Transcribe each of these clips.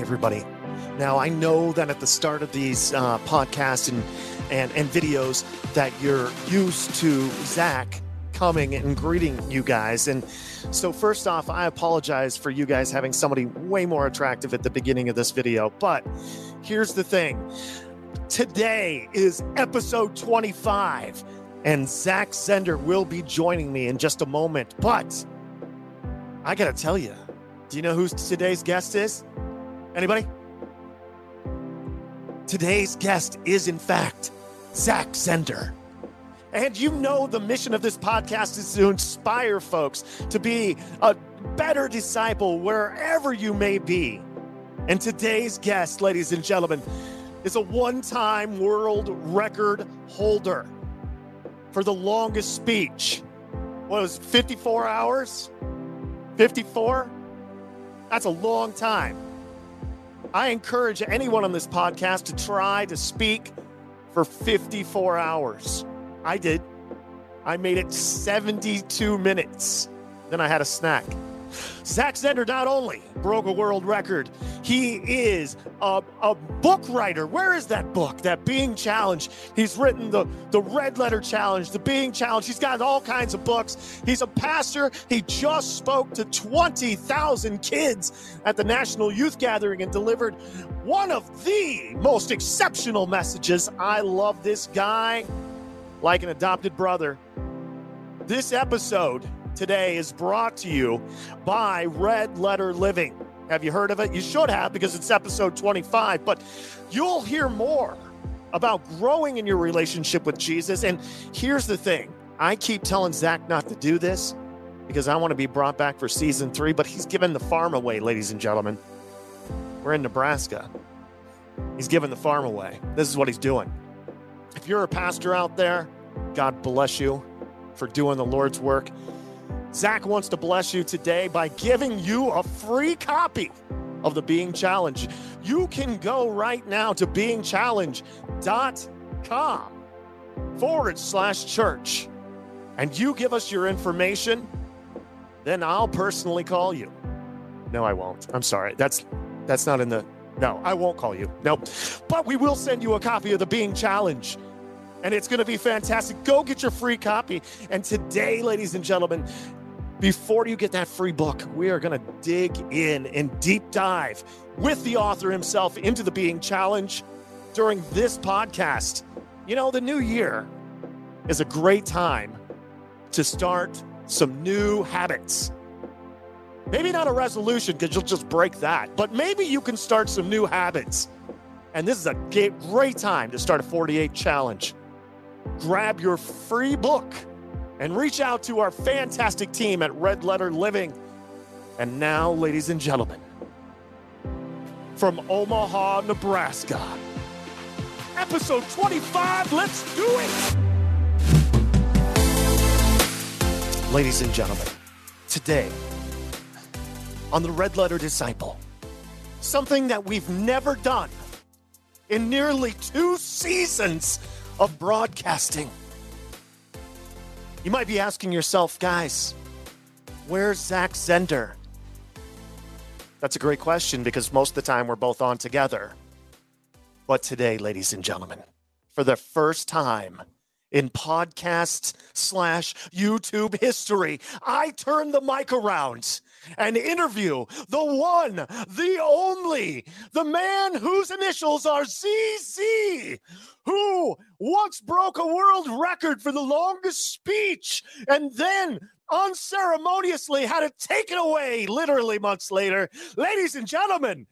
Everybody. Now, I know that at the start of these uh, podcasts and, and, and videos that you're used to Zach coming and greeting you guys. And so, first off, I apologize for you guys having somebody way more attractive at the beginning of this video. But here's the thing today is episode 25, and Zach Zehnder will be joining me in just a moment. But I got to tell you, do you know who today's guest is? Anybody? Today's guest is, in fact, Zach Zehnder. And you know the mission of this podcast is to inspire folks to be a better disciple wherever you may be. And today's guest, ladies and gentlemen, is a one time world record holder for the longest speech. What was it, 54 hours? 54? That's a long time. I encourage anyone on this podcast to try to speak for 54 hours. I did. I made it 72 minutes. Then I had a snack. Zach Zehnder not only broke a world record, he is a, a book writer. Where is that book? That Being Challenge. He's written the, the Red Letter Challenge, the Being Challenge. He's got all kinds of books. He's a pastor. He just spoke to 20,000 kids at the National Youth Gathering and delivered one of the most exceptional messages. I love this guy like an adopted brother. This episode today is brought to you by Red Letter Living. Have you heard of it? You should have because it's episode 25, but you'll hear more about growing in your relationship with Jesus. And here's the thing I keep telling Zach not to do this because I want to be brought back for season three, but he's giving the farm away, ladies and gentlemen. We're in Nebraska. He's giving the farm away. This is what he's doing. If you're a pastor out there, God bless you for doing the Lord's work. Zach wants to bless you today by giving you a free copy of the Being Challenge. You can go right now to beingchallenge.com forward slash church and you give us your information, then I'll personally call you. No, I won't. I'm sorry. That's that's not in the no, I won't call you. Nope. But we will send you a copy of the Being Challenge. And it's going to be fantastic. Go get your free copy. And today, ladies and gentlemen, before you get that free book, we are going to dig in and deep dive with the author himself into the Being Challenge during this podcast. You know, the new year is a great time to start some new habits. Maybe not a resolution because you'll just break that, but maybe you can start some new habits. And this is a great time to start a 48 challenge. Grab your free book and reach out to our fantastic team at Red Letter Living. And now, ladies and gentlemen, from Omaha, Nebraska, episode 25, let's do it! Ladies and gentlemen, today on the Red Letter Disciple, something that we've never done in nearly two seasons of broadcasting. You might be asking yourself, guys, where's Zach Zehnder? That's a great question because most of the time we're both on together. But today, ladies and gentlemen, for the first time in podcast slash YouTube history, I turn the mic around and interview the one, the only, the man whose initials are ZZ, who once broke a world record for the longest speech and then unceremoniously had it taken away literally months later. Ladies and gentlemen,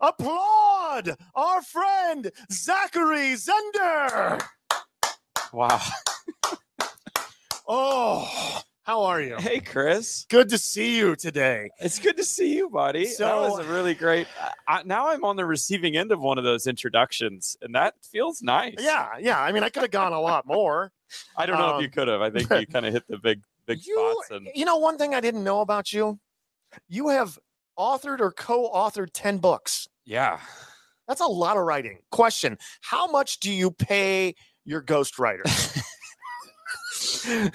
applaud our friend Zachary Zehnder. Wow. oh, how are you? Hey, Chris. Good to see you today. It's good to see you, buddy. So- that was a really great. I, now I'm on the receiving end of one of those introductions, and that feels nice. Yeah, yeah. I mean, I could have gone a lot more. I don't know Um, if you could have. I think you kind of hit the big, big you, spots. And you know, one thing I didn't know about you, you have authored or co-authored 10 books. yeah, That's a lot of writing. Question, how much do you pay your ghostwriter?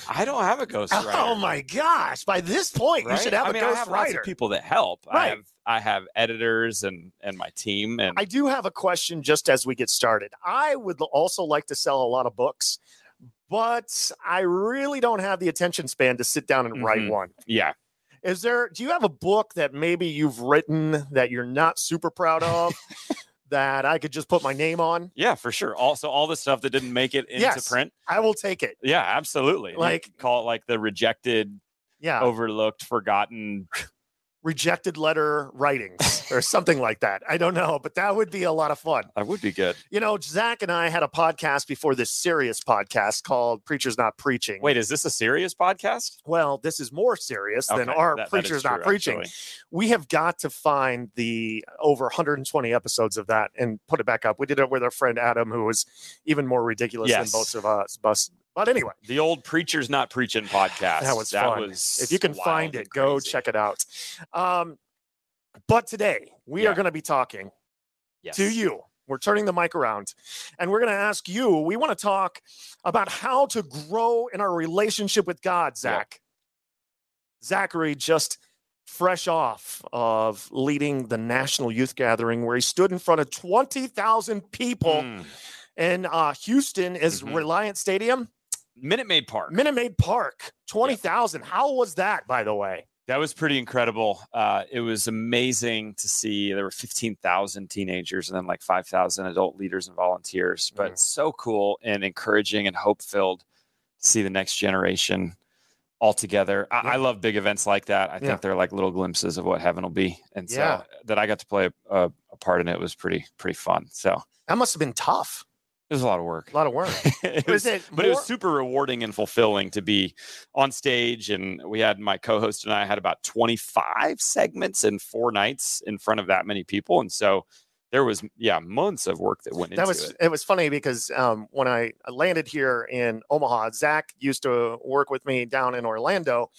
I don't have a ghostwriter. Oh my gosh! By this point, you should have I a mean, I have lots of people that help. I have I have editors and and my team and I do have a question just as we get started. I would also like to sell a lot of books, but I really don't have the attention span to sit down and write Mhm. one. yeah. Is there, do you have a book that maybe you've written that you're not super proud of that I could just put my name on? Yeah, for sure. Also, all the stuff that didn't make it into Yes. print. I will take it. Yeah, absolutely. Like- call it like the rejected, Yeah. overlooked, forgotten. Rejected letter writings or something like that. I don't know, but that would be a lot of fun. That would be good. You know, Zach and I had a podcast before this serious podcast called Preachers Not Preaching. Wait, is this a serious podcast? Well, this is more serious than our that- that Preachers Not true, Preaching. actually. We have got to find the over 120 episodes of that and put it back up. We did it with our friend Adam, who was even more ridiculous Yes. than both of us. But anyway, The old preachers not preaching podcast. that was that fun. Was if you can find it, go check it out. Um, but today we are going to be talking Yes. to you. We're turning the mic around and we're going to ask you. We want to talk about how to grow in our relationship with God, Yeah. Zach. Zachary just fresh off of leading the national youth gathering where he stood in front of 20,000 people Mm. in uh, Houston is Mhm. Reliant Stadium, Minute Maid Park. Minute Maid Park, 20,000. How was that, by the way? That was pretty incredible. Uh, it was amazing to see. There were 15,000 teenagers and then like 5,000 adult leaders and volunteers. But Mm. so cool and encouraging and hope filled to see the next generation all together. I, Yeah. I love big events like that. I Yeah. think they're like little glimpses of what heaven will be. And so Yeah. that I got to play a, a part in it was pretty, pretty fun. So That must have been tough. It was a lot of work. A lot of work. it Was it but it was super rewarding and fulfilling to be on stage. And we had my co-host and I had about 25 segments in four nights in front of that many people. And so there was, yeah, months of work that went that into was it. it was funny because um, when I landed here in Omaha, Zach used to work with me down in Orlando,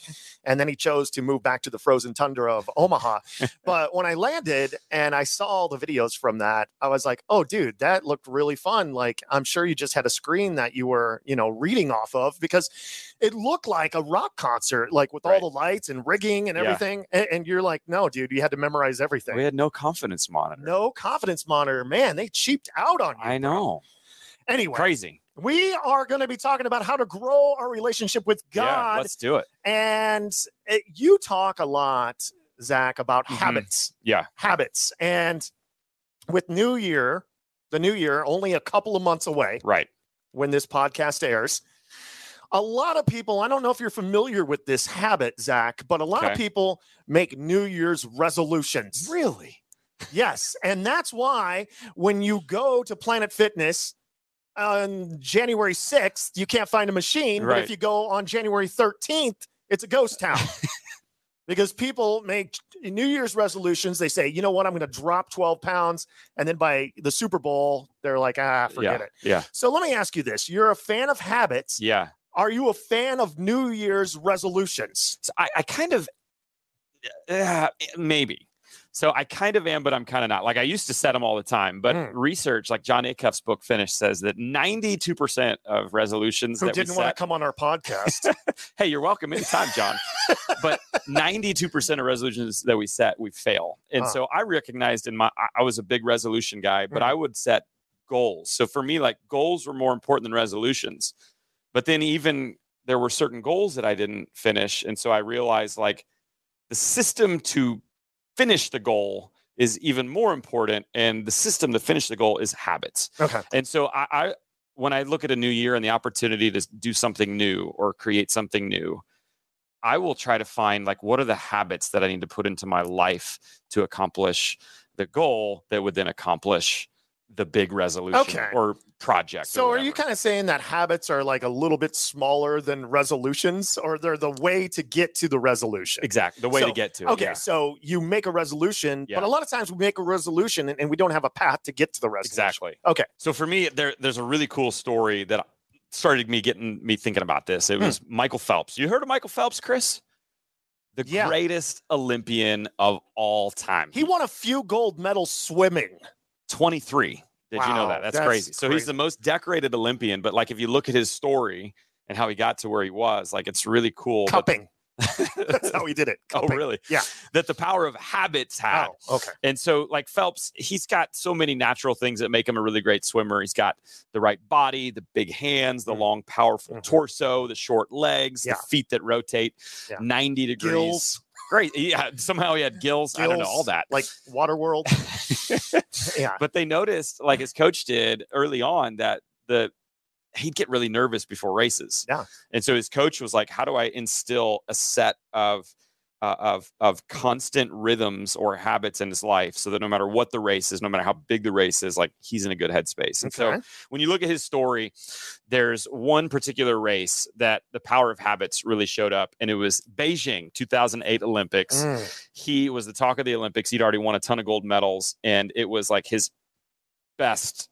and then he chose to move back to the frozen tundra of Omaha. but when I landed and I saw all the videos from that, I was like, "Oh, dude, that looked really fun!" Like I'm sure you just had a screen that you were, you know, reading off of because it looked like a rock concert, like with all the lights and rigging and Yeah. everything. And, and you're like, "No, dude, you had to memorize everything." We had no confidence monitor. no confidence monitor, man. They cheaped out on you. I bro. know. Anyway, Crazy. we are going to be talking about how to grow our relationship with Yeah, God. let's do it. and it, you talk a lot, Zach, about Mhm. habits. Yeah. Habits. And with New Year, the New Year, only a couple of months away Right. when this podcast airs. A lot of people, I don't know if you're familiar with this habit, Zach, but a lot of people make New Year's resolutions. Really? Yes. And that's why when you go to Planet Fitness on January 6th, you can't find a machine. But if you go on January 13th, it's a ghost town. because people make New Year's resolutions. They say, you know what, I'm going to drop 12 pounds. And then by the Super Bowl, they're like, ah, forget yeah. it. Yeah. So let me ask you this You're a fan of habits. Yeah. Are you a fan of New Year's resolutions? So I, I kind of, uh, maybe. So I kind of am, but I'm kind of not. Like I used to set them all the time, but Mm. research, like Jon Acuff's book "Finish," says that 92% of resolutions Who that we didn't want to come on our podcast? hey, you're welcome anytime, Jon. but 92% of resolutions that we set, we fail. And Huh. so I recognized in my, I- I was a big resolution guy, but Mm. I would set goals. So for me, like goals were more important than resolutions. But then even there were certain goals that I didn't finish. And so I realized like the system to finish the goal is even more important. And the system to finish the goal is habits. okay. And so I, I when I look at a new year and the opportunity to do something new or create something new, I will try to find like what are the habits that I need to put into my life to accomplish the goal that would then accomplish the big resolution Okay. or project. or So are you kind of saying that habits are like a little bit smaller than resolutions or they're the way to get to the resolution? exactly the way So- to get to it? Okay, yeah. so you make a resolution, Yeah. but a lot of times we make a resolution and, and we don't have a path to get to the resolution. Exactly. Okay. So for me, there there's a really cool story that started me getting me thinking about this. It Hmm. was Michael Phelps. You heard of Michael Phelps, Chris? The Yeah. greatest Olympian of all time. He won a few gold medals swimming. 23. Did you know that? That's, that's crazy. So he's the most decorated Olympian. But like if you look at his story and how he got to where he was. Like it's really cool. Cupping. That's how he did it. oh, really? Yeah. That the power of habits had. Oh, okay. And so, like Phelps, he's got so many natural things that make him a really great swimmer. He's got the right body, the big hands, the Mhm. long, powerful Mhm. torso, the short legs, Yeah. the feet that rotate Yeah. 90 degrees. Gills. Great. Yeah. Somehow he had gills. I don't know all that. Like Waterworld. yeah. but they noticed, like his coach did early on, that the he'd get really nervous before races. Yeah. And so his coach was like, "How do I instill a set of uh, of of constant rhythms or habits in his life so that no matter what the race is, no matter how big the race is, like he's in a good headspace." And so when you look at his story, there's one particular race that the power of habits really showed up, and it was Beijing 2008 Olympics Mm. he was the talk of the Olympics. He'd already won a ton of gold medals, and it was like his best,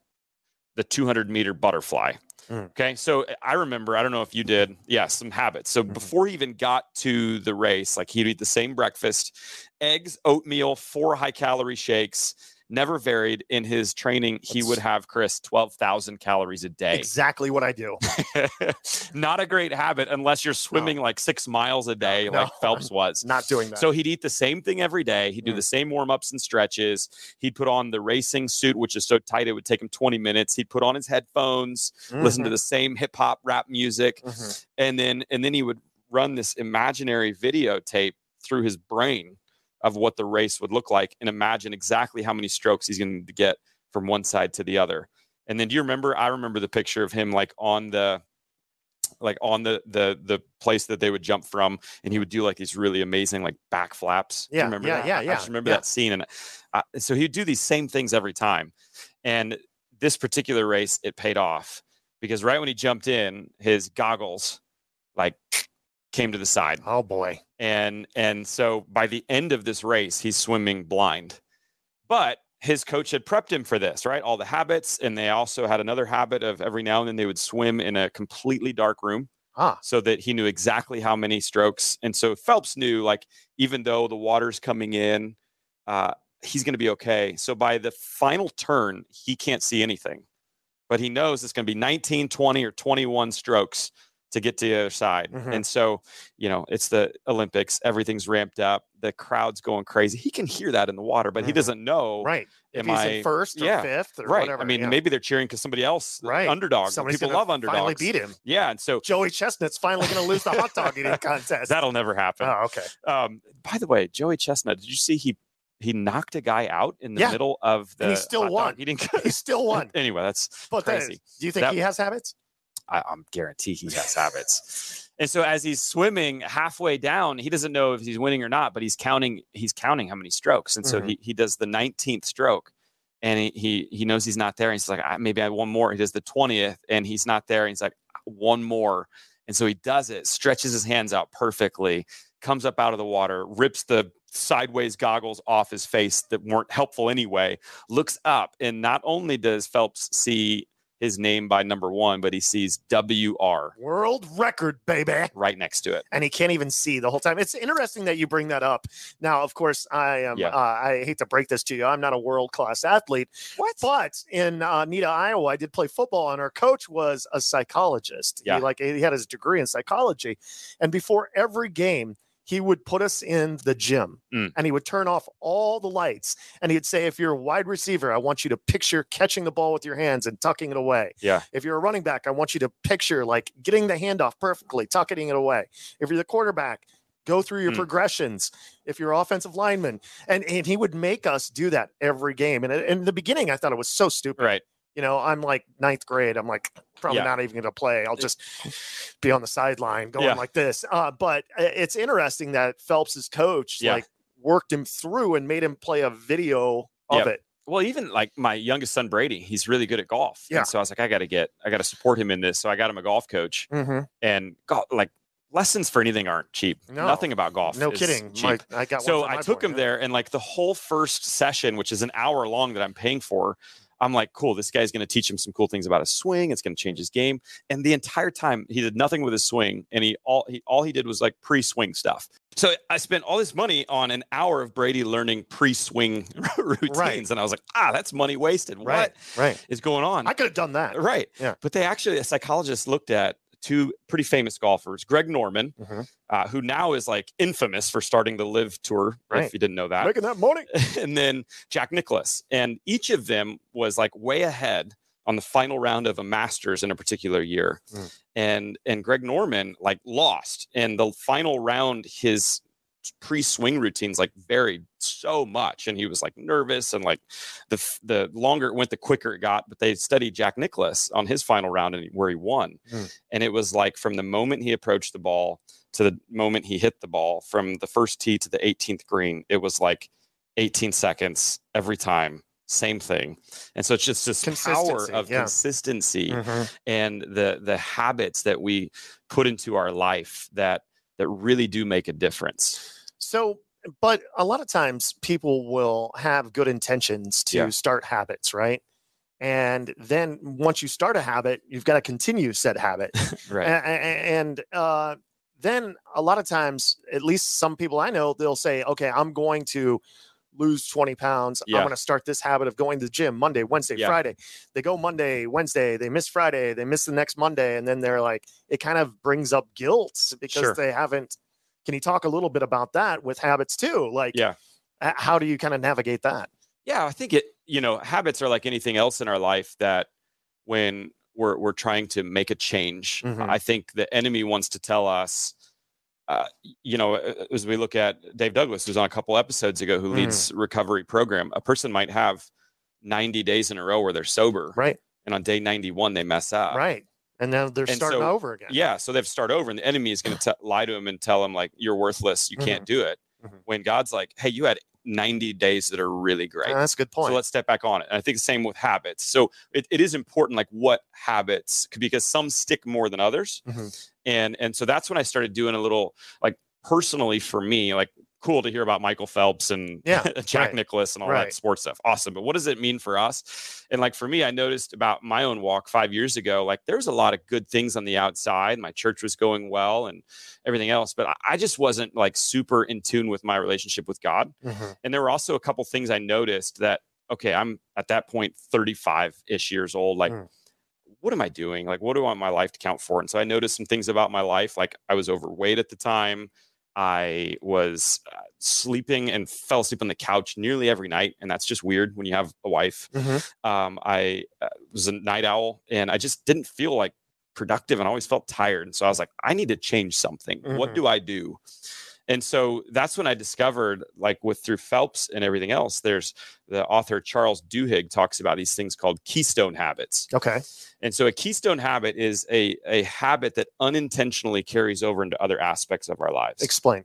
the 200 meter butterfly. Mm. Okay, so I remember, I don't know if you did, yeah, some habits. So Mhm. before he even got to the race, like he'd eat the same breakfast eggs, oatmeal, four high calorie shakes, never varied. In his training, he would have, Chris, 12,000 calories a day. Exactly what I do. Not a great habit unless you're swimming like six miles a day, no, like Phelps was. Not doing that. So he'd eat the same thing every day. He'd do Mm. the same warm ups and stretches. He'd put on the racing suit, which is so tight it would take him 20 minutes. He'd put on his headphones, listen to the same hip hop rap music, Mhm, mhm. and then and then he would run this imaginary videotape through his brain of what the race would look like and imagine exactly how many strokes he's going to get from one side to the other. And then do you remember? I remember the picture of him like on the like on the the the place that they would jump from and he would do like these really amazing like back flaps Yeah, remember yeah, that? yeah, I just remember yeah. that scene and uh, so he'd do these same things every time and this particular race it paid off because right when he jumped in his goggles like came to the side. Oh boy. and and so by the end of this race he's swimming blind. But his coach had prepped him for this right? All the habits and they also had another habit of every now and then they would swim in a completely dark room Ah. so that he knew exactly how many strokes. And so phelps knew like even though the water's coming in uh, he's going to be okay. So by the final turn he can't see anything. But he knows it's going to be 19 20 or 21 strokes to get to the other side Mhm. and so you know it's the olympics everything's ramped up the crowd's going crazy he can hear that in the water but he Mhm. doesn't know Right. If am he's I in first or yeah, fifth or right whatever. i mean yeah. maybe they're cheering because somebody else right. underdog Somebody's people love underdogs Finally beat him. yeah and so Joey Chestnut's finally going to lose the hot dog eating contest. that'll never happen oh, okay. um, by the way, Joey Chestnut, did you see he he knocked a guy out in the Yeah. middle of the And he still won. eating He still won. anyway, that's But crazy. is- do you think That- he has habits? I, I'm guarantee he has habits. And so as he's swimming halfway down, he doesn't know if he's winning or not, but he's counting he's counting how many strokes. And so Mhm. he he does the 19th stroke and he he, he knows he's not there. And he's like, "Ah, maybe I have one more. He does the 20th and he's not there. And he's like, one more. And so he does it, stretches his hands out perfectly, comes up out of the water, rips the sideways goggles off his face that weren't helpful anyway, looks up, and not only does Phelps see his name by number one, but he sees WR World record, baby. right next to it. and he can't even see the whole time. It's interesting that you bring that up. Now, of course, I am. Yeah. Uh, I hate to break this to you. I'm not a world class athlete, What? but in uh, Nita, Iowa, I did play football, and our coach was a psychologist. Yeah. He, like he had his degree in psychology, and before every game. He would put us in the gym Mm. and he would turn off all the lights. And he'd say, If you're a wide receiver, I want you to picture catching the ball with your hands and tucking it away. Yeah. If you're a running back, I want you to picture like getting the handoff perfectly, tucking it away. If you're the quarterback, go through your Mm. progressions. If you're offensive lineman, and and he would make us do that every game. And in the beginning, I thought it was so stupid. Right. You know, I'm like ninth grade. I'm like probably Yeah. not even going to play. I'll just be on the sideline going Yeah. like this. Uh, but it's interesting that Phelps's coach Yeah. like worked him through and made him play a video of it. Well, even like my youngest son Brady, he's really good at golf. Yeah. And so I was like, I got to get, I got to support him in this. So I got him a golf coach, Mm-hmm. and golf, like lessons for anything aren't cheap. No. Nothing about golf. No kidding. Cheap. My, I got so I took boy, him yeah. there, and like the whole first session, which is an hour long that I'm paying for, I'm like, cool, this guy's going to teach him some cool things about his swing. It's going to change his game. And the entire time, he did nothing with his swing, and he all he all he did was like pre-swing stuff. So I spent all this money on an hour of Brady learning pre-swing routines, and I was like, ah, that's money wasted. Right. What Right. is going on? I could have done that. Right. Yeah. But they actually, a psychologist looked at two pretty famous golfers, Greg Norman, Mhm. uh, who now is like infamous for starting the LIV Tour. Right. If you didn't know that, Making that money. and then Jack Nicklaus. And each of them was like way ahead on the final round of a Masters in a particular year. Mm. And and Greg Norman like lost. And the final round, his pre-swing routines like varied so much and he was like nervous and like the the longer it went the quicker it got but they studied Jack Nicklaus on his final round and where he won Mm. and it was like from the moment he approached the ball to the moment he hit the ball from the first tee to the 18th green it was like 18 seconds every time same thing and so it's just this power of yeah. consistency Mhm. and the the habits that we put into our life that that really do make a difference So, but a lot of times people will have good intentions to Yeah. start habits, right? And then once you start a habit, you've got to continue said habit. right and uh, then a lot of times, at least some people I know, they'll say, okay, I'm going to lose 20 pounds. Yeah. I'm going to start this habit of going to the gym Monday, Wednesday, Yeah. Friday. They go Monday, Wednesday, they miss Friday, they miss the next Monday. And then they're like, it kind of brings up guilt because Sure. they haven't. Can you talk a little bit about that with habits too? Like, Yeah. how do you kind of navigate that? yeah i think it you know habits are like anything else in our life that when we're we're trying to make a change Mhm. i think the enemy wants to tell us uh, you know as we look at dave douglas who's on a couple episodes ago who Mm. leads recovery program a person might have 90 days in a row where they're sober Right. and on day 91 they mess up right. And then they're and starting so- over again. Yeah, so they have to start over, and the enemy is going to lie to him and tell him like you're worthless, you can't do it. Mhm. When God's like, hey, you had 90 days that are really great. That's a good point. So let's step back on it. And I think the same with habits. So it, it is important, like what habits, because some stick more than others. Mhm. And and so that's when I started doing a little like personally for me, like cool to hear about Michael Phelps and Yeah, Jack right. Nicklaus and all Right. that sports stuff. Awesome. But what does it mean for us? And like for me, I noticed about my own walk five years ago, like there was a lot of good things on the outside. My church was going well and everything else, but I- just wasn't like super in tune with my relationship with God. Mhm. And there were also a couple things I noticed that, okay, I'm at that point 35 ish years old. Like, Mm. what am I doing? Like, what do I want my life to count for? And so I noticed some things about my life. Like, I was overweight at the time. I was uh, sleeping and fell asleep on the couch nearly every night. And that's just weird when you have a wife. Mhm. Um, I uh, was a night owl and I just didn't feel like productive and I always felt tired. And so I was like, I need to change something. What Mhm. do I do? And so that's when I discovered, like with through Phelps and everything else, there's the author Charles Duhigg talks about these things called keystone habits. Okay. And so a keystone habit is a, a habit that unintentionally carries over into other aspects of our lives. Explain.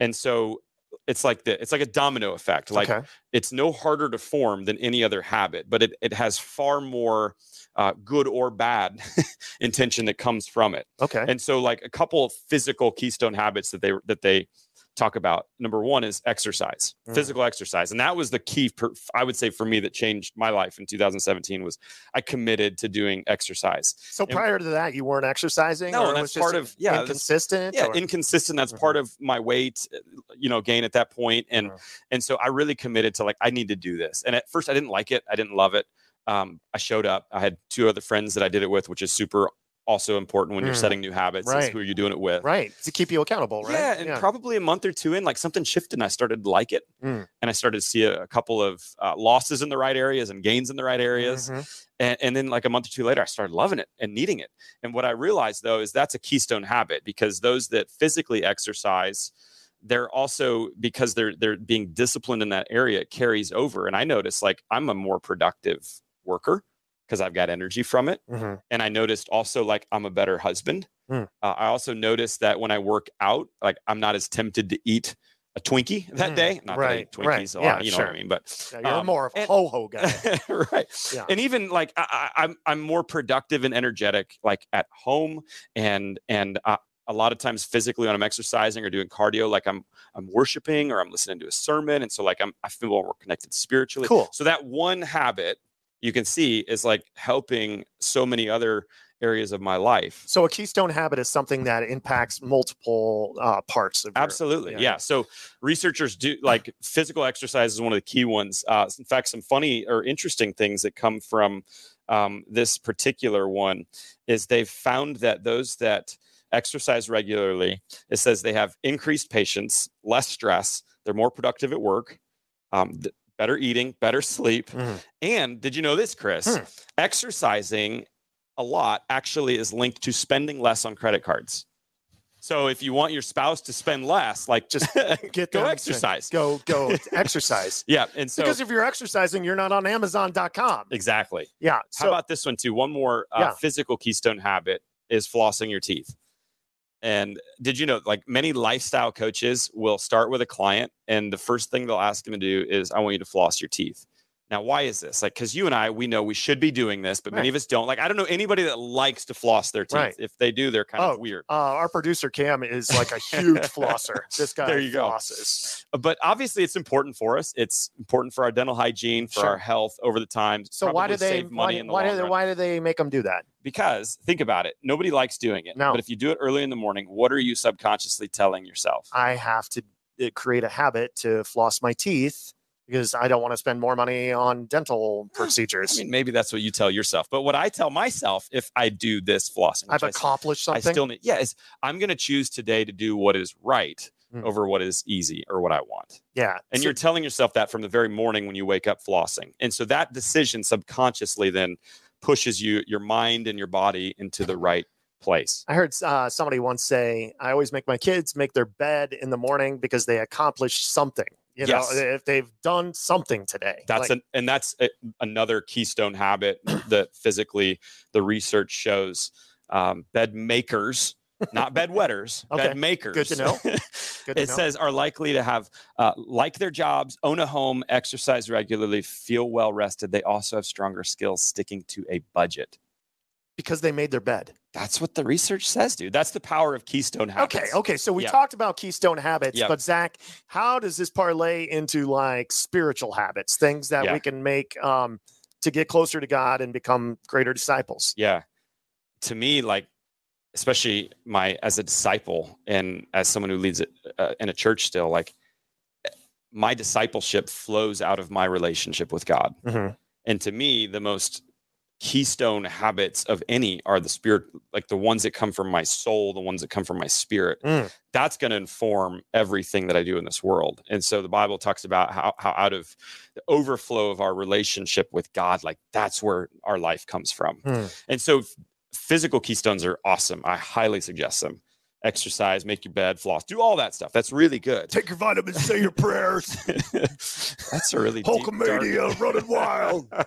And so it's like the it's like a domino effect. Like okay. it's no harder to form than any other habit, but it, it has far more uh, good or bad intention that comes from it. Okay. And so, like a couple of physical keystone habits that they that they talk about. Number one is exercise, Mm. physical exercise, and that was the key. Per, I would say for me that changed my life in 2017 was I committed to doing exercise. So and- prior to that, you weren't exercising. No, it that's was part of- yeah, inconsistent. Yeah, or- inconsistent. That's part of my weight, uh, you know, gain at that point, and Mhm. and so I really committed to like I need to do this. And at first, I didn't like it. I didn't love it. Um, I showed up. I had two other friends that I did it with, which is super also important when you're Mm. setting new habits. Is Right. who are you doing it with? right to keep you accountable, right? Yeah, and probably a month or two in, like something shifted, and I started to like it, Mm. and I started to see a, a couple of uh, losses in the right areas and gains in the right areas, Mhm. and, and then like a month or two later, I started loving it and needing it. And what I realized though is that's a keystone habit because those that physically exercise, they're also because they're they're being disciplined in that area, it carries over. And I noticed like I'm a more productive worker because I've got energy from it Mhm. and I noticed also like I'm a better husband. Mm. Uh, I also noticed that when I work out, like I'm not as tempted to eat a Twinkie that Mm, day. Not that I eat right, right. Twinkies a Yeah, lot, you know sure. what I mean? But Yeah, you're um, more of a ho ho guy. right. Yeah. And even like I, I, I'm I'm more productive and energetic like at home and and uh, a lot of times physically when I'm exercising or doing cardio, like I'm I'm worshiping or I'm listening to a sermon, and so like I'm I feel more connected spiritually. Cool. So that one habit you can see is like helping so many other areas of my life. So a keystone habit is something that impacts multiple uh, parts of your, Absolutely. yeah. Yeah. So researchers do like physical exercise is one of the key ones. Uh, in fact, some funny or interesting things that come from um, this particular one is they've found that those that exercise regularly, it says they have increased patience, less stress, they're more productive at work, um, th- better eating, better sleep. Mhm. And did you know this, Chris? Hmm. Exercising a lot actually is linked to spending less on credit cards. So if you want your spouse to spend less, like just Get go exercise. Go go exercise. Yeah, and so because if you're exercising, you're not on Amazon.com. exactly. Yeah. How about this one too? One more uh, Yeah. physical keystone habit is flossing your teeth. And did you know, like many lifestyle coaches will start with a client, and the first thing they'll ask them to do is, "I want you to floss your teeth." Now, why is this? Like, because you and I, we know we should be doing this, but many of us don't. Like, I don't know anybody that likes to floss their teeth. Right. If they do, they're kind Oh, of weird. uh, our producer Cam is like a huge flosser. This guy There you go. flosses. But obviously, it's important for us. It's important for our dental hygiene, for Sure. our health over the time. So why do they money why, the why, do they, run. why do they make them do that? because think about it nobody likes doing it No. but if you do it early in the morning what are you subconsciously telling yourself I have to uh, create a habit to floss my teeth because I don't want to spend more money on dental procedures. i mean maybe that's what you tell yourself but what i tell myself if i do this flossing I've I, accomplished I something. still need yeah is i'm going to choose today to do what is right Mm. over what is easy or what i want yeah. and So- you're telling yourself that from the very morning when you wake up flossing and so that decision subconsciously then pushes you your mind and your body into the right place I heard uh, somebody once say, I always make my kids make their bed in the morning because they accomplished something. You know, Yes. if they've done something today. That's Like, an, and that's a, another keystone habit that physically the research shows um, bed makers, not bed wetters, Okay, bed makers. good to know. good to it know. says are likely to have uh, like their jobs, own a home, exercise regularly, feel well rested. They also have stronger skills sticking to a budget. Because they made their bed. That's what the research says, dude. That's the power of keystone habits. Okay, okay. So we Yeah. talked about keystone habits, but Zach, how does this parlay into like spiritual habits, things that Yeah. we can make um, to get closer to God and become greater disciples? yeah to me like especially my as a disciple and as someone who leads it uh, in a church still like my discipleship flows out of my relationship with god Mhm. and to me the most keystone habits of any are the spirit like the ones that come from my soul the ones that come from my spirit Mm. that's going to inform everything that i do in this world and so the bible talks about how, how out of the overflow of our relationship with god like that's where our life comes from Hmm. and so physical keystones are awesome i highly suggest them exercise make your bed floss do all that stuff that's really good Take your vitamins, say your prayers. that's a really deep, dark- Hulkamania running wild.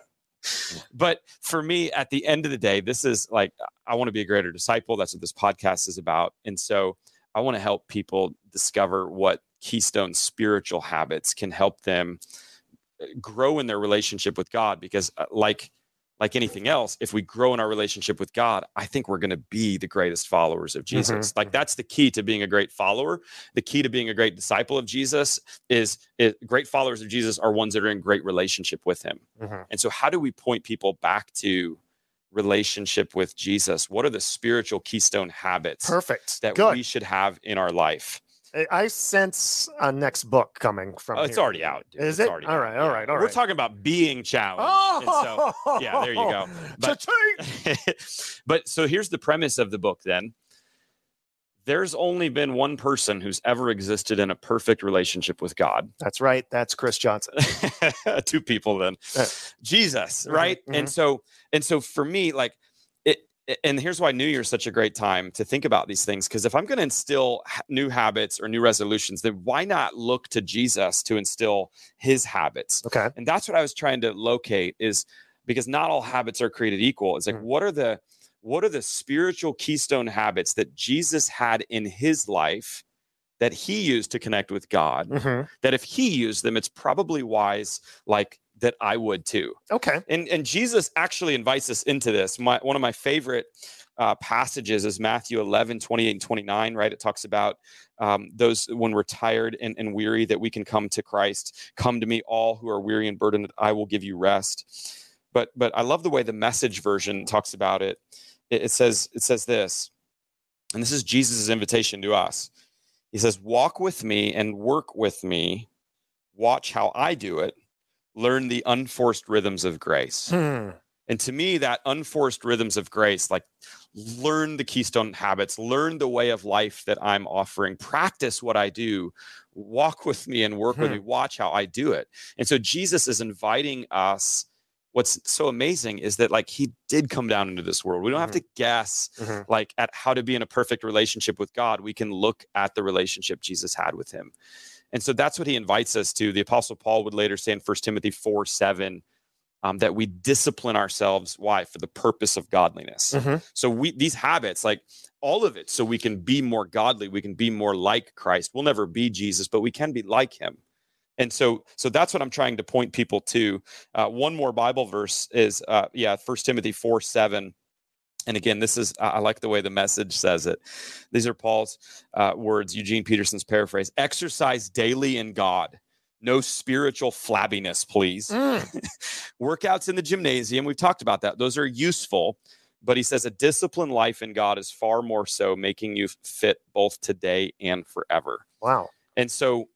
but for me at the end of the day this is like i want to be a greater disciple. That's what this podcast is about. And so i want to help people discover what keystone spiritual habits can help them uh, grow in their relationship with god because uh, like like anything else if we grow in our relationship with god i think we're going to be the greatest followers of jesus like mhm. that's the key to being a great follower the key to being a great disciple of jesus is, is great followers of jesus are ones that are in great relationship with him Mhm. and so, how do we point people back to relationship with Jesus? What are the spiritual keystone habits Perfect. that Good. we should have in our life? I- sense a next book coming from. Oh, it's here. already out. dude. Is It's it? already All out. right, all Yeah. We're talking about being challenged. and so, Oh, yeah, there you go. But- but so here's the premise of the book then. There's only been one person who's ever existed in a perfect relationship with God. That's right. That's Chris Johnson. two people then Uh, jesus mhm, right mhm. and so and so for me like and here's why new year's such a great time to think about these things because if i'm going to instill new habits or new resolutions then why not look to jesus to instill his habits Okay. and that's what i was trying to locate is because not all habits are created equal it's like Mm. what are the what are the spiritual keystone habits that jesus had in his life that he used to connect with god Mhm. that if he used them, it's probably wise, like that I would too. Okay. And and Jesus actually invites us into this. My one of my favorite uh, passages is Matthew 11, 28 and 29, right? It talks about um, those when we're tired and, and weary that we can come to Christ. Come to me, all who are weary and burdened, I will give you rest. But but I love the way the message version talks about it. It, it says it says this, and this is Jesus' invitation to us. He says, Walk with me and work with me. Watch how I do it. Learn the unforced rhythms of grace. Hmm. And to me, that unforced rhythms of grace, like learn the keystone habits, learn the way of life that I'm offering, practice what I do, walk with me and work with Hmm. me, watch how I do it. And so Jesus is inviting us. What's so amazing is that like he did come down into this world. We don't have to guess Mhm. like at how to be in a perfect relationship with God. We can look at the relationship Jesus had with him. And so that's what he invites us to. The apostle Paul would later say in 1 Timothy 4 7, um, that we discipline ourselves. Why? For the purpose of godliness. Mhm. So we these habits, like all of it, so we can be more godly, we can be more like Christ. We'll never be Jesus, but we can be like him. And so, so that's what I'm trying to point people to. Uh, one more Bible verse is, uh, yeah, First Timothy four seven. And again, this is I like the way the message says it. These are Paul's uh, words, Eugene Peterson's paraphrase. Exercise daily in God. No spiritual flabbiness, please Mm. workouts in the gymnasium we've talked about that those are useful but he says a disciplined life in god is far more so making you fit both today and forever Wow. and so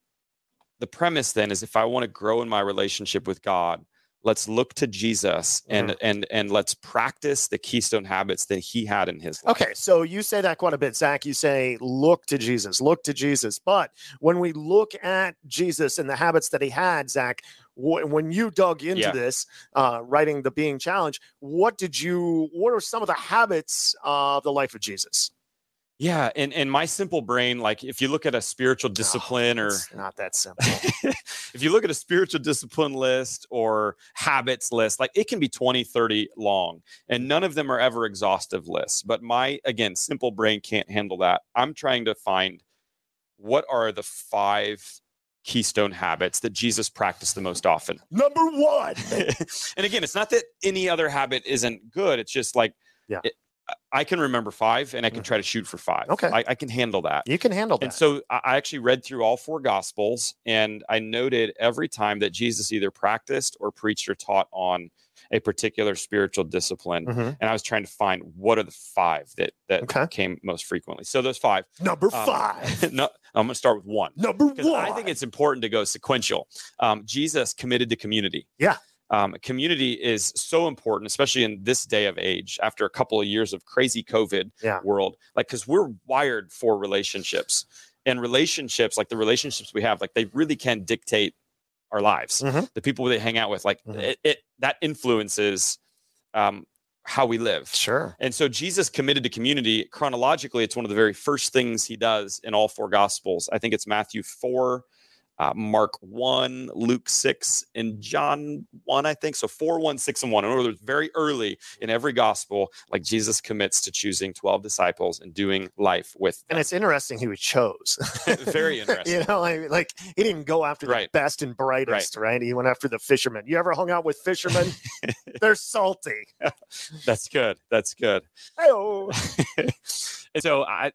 the premise then is if i want to grow in my relationship with god let's look to jesus and and and let's practice the keystone habits that he had in his life Okay, so you say that quite a bit, Zach. You say, look to Jesus, look to Jesus. But when we look at Jesus and the habits that he had, Zach, wh- when you dug into Yeah. this, uh, writing the Being Challenge, what did you, what are some of the habits of the life of Jesus? Yeah and and my simple brain like if you look at a spiritual Oh, discipline or it's not that simple. if you look at a spiritual discipline list or habits list, like it can be 20, 30 long, and none of them are ever exhaustive lists. But my, again, simple brain can't handle that. I'm trying to find what are the five keystone habits that Jesus practiced the most often. Number one. and again, it's not that any other habit isn't good. It's just like, Yeah. it- I can remember five and I can Mhm. try to shoot for five. Okay. I, I can handle that. You can handle that. And so I actually read through all four gospels and I noted every time that Jesus either practiced or preached or taught on a particular spiritual discipline. Mhm. And I was trying to find what are the five that that Okay. came most frequently. So those five. Number um, five. no, I'm gonna start with one. Number one. I think it's important to go sequential. Um, Jesus committed to community. Yeah. Um, community is so important, especially in this day of age, after a couple of years of crazy COVID Yeah. world. Like, because we're wired for relationships, and relationships, like the relationships we have, like they really can dictate our lives. Mhm. The people they hang out with, like Mhm. it, it that influences um, how we live. Sure. And so Jesus committed to community. Chronologically, it's one of the very first things he does in all four gospels. I think it's Matthew 4, uh, Mark 1, Luke 6, and John 1, I think. So 4, 1, 6, and 1. In other words, very early in every gospel, like Jesus commits to choosing 12 disciples and doing life with And it's interesting who he chose. Very interesting. you know, mean, like he didn't go after the Right. best and brightest, right. He went after the fishermen. You ever hung out with fishermen? They're salty. That's good. That's good. Oh, and so I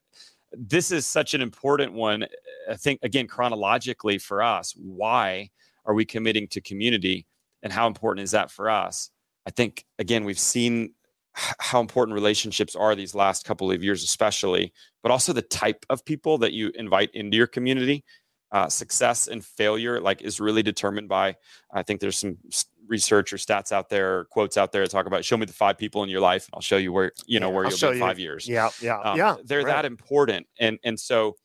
this is such an important one. I think again chronologically for us, why are we committing to community and how important is that for us? I think again we've seen how important relationships are these last couple of years especially, but also the type of people that you invite into your community. Uh, success and failure like is really determined by i think there's some research or stats out there or quotes out there that talk about show me the five people in your life and i'll show you where you know Yeah, where I'll you'll be in you. five years yeah, yeah, um, yeah. they're right. that important and and so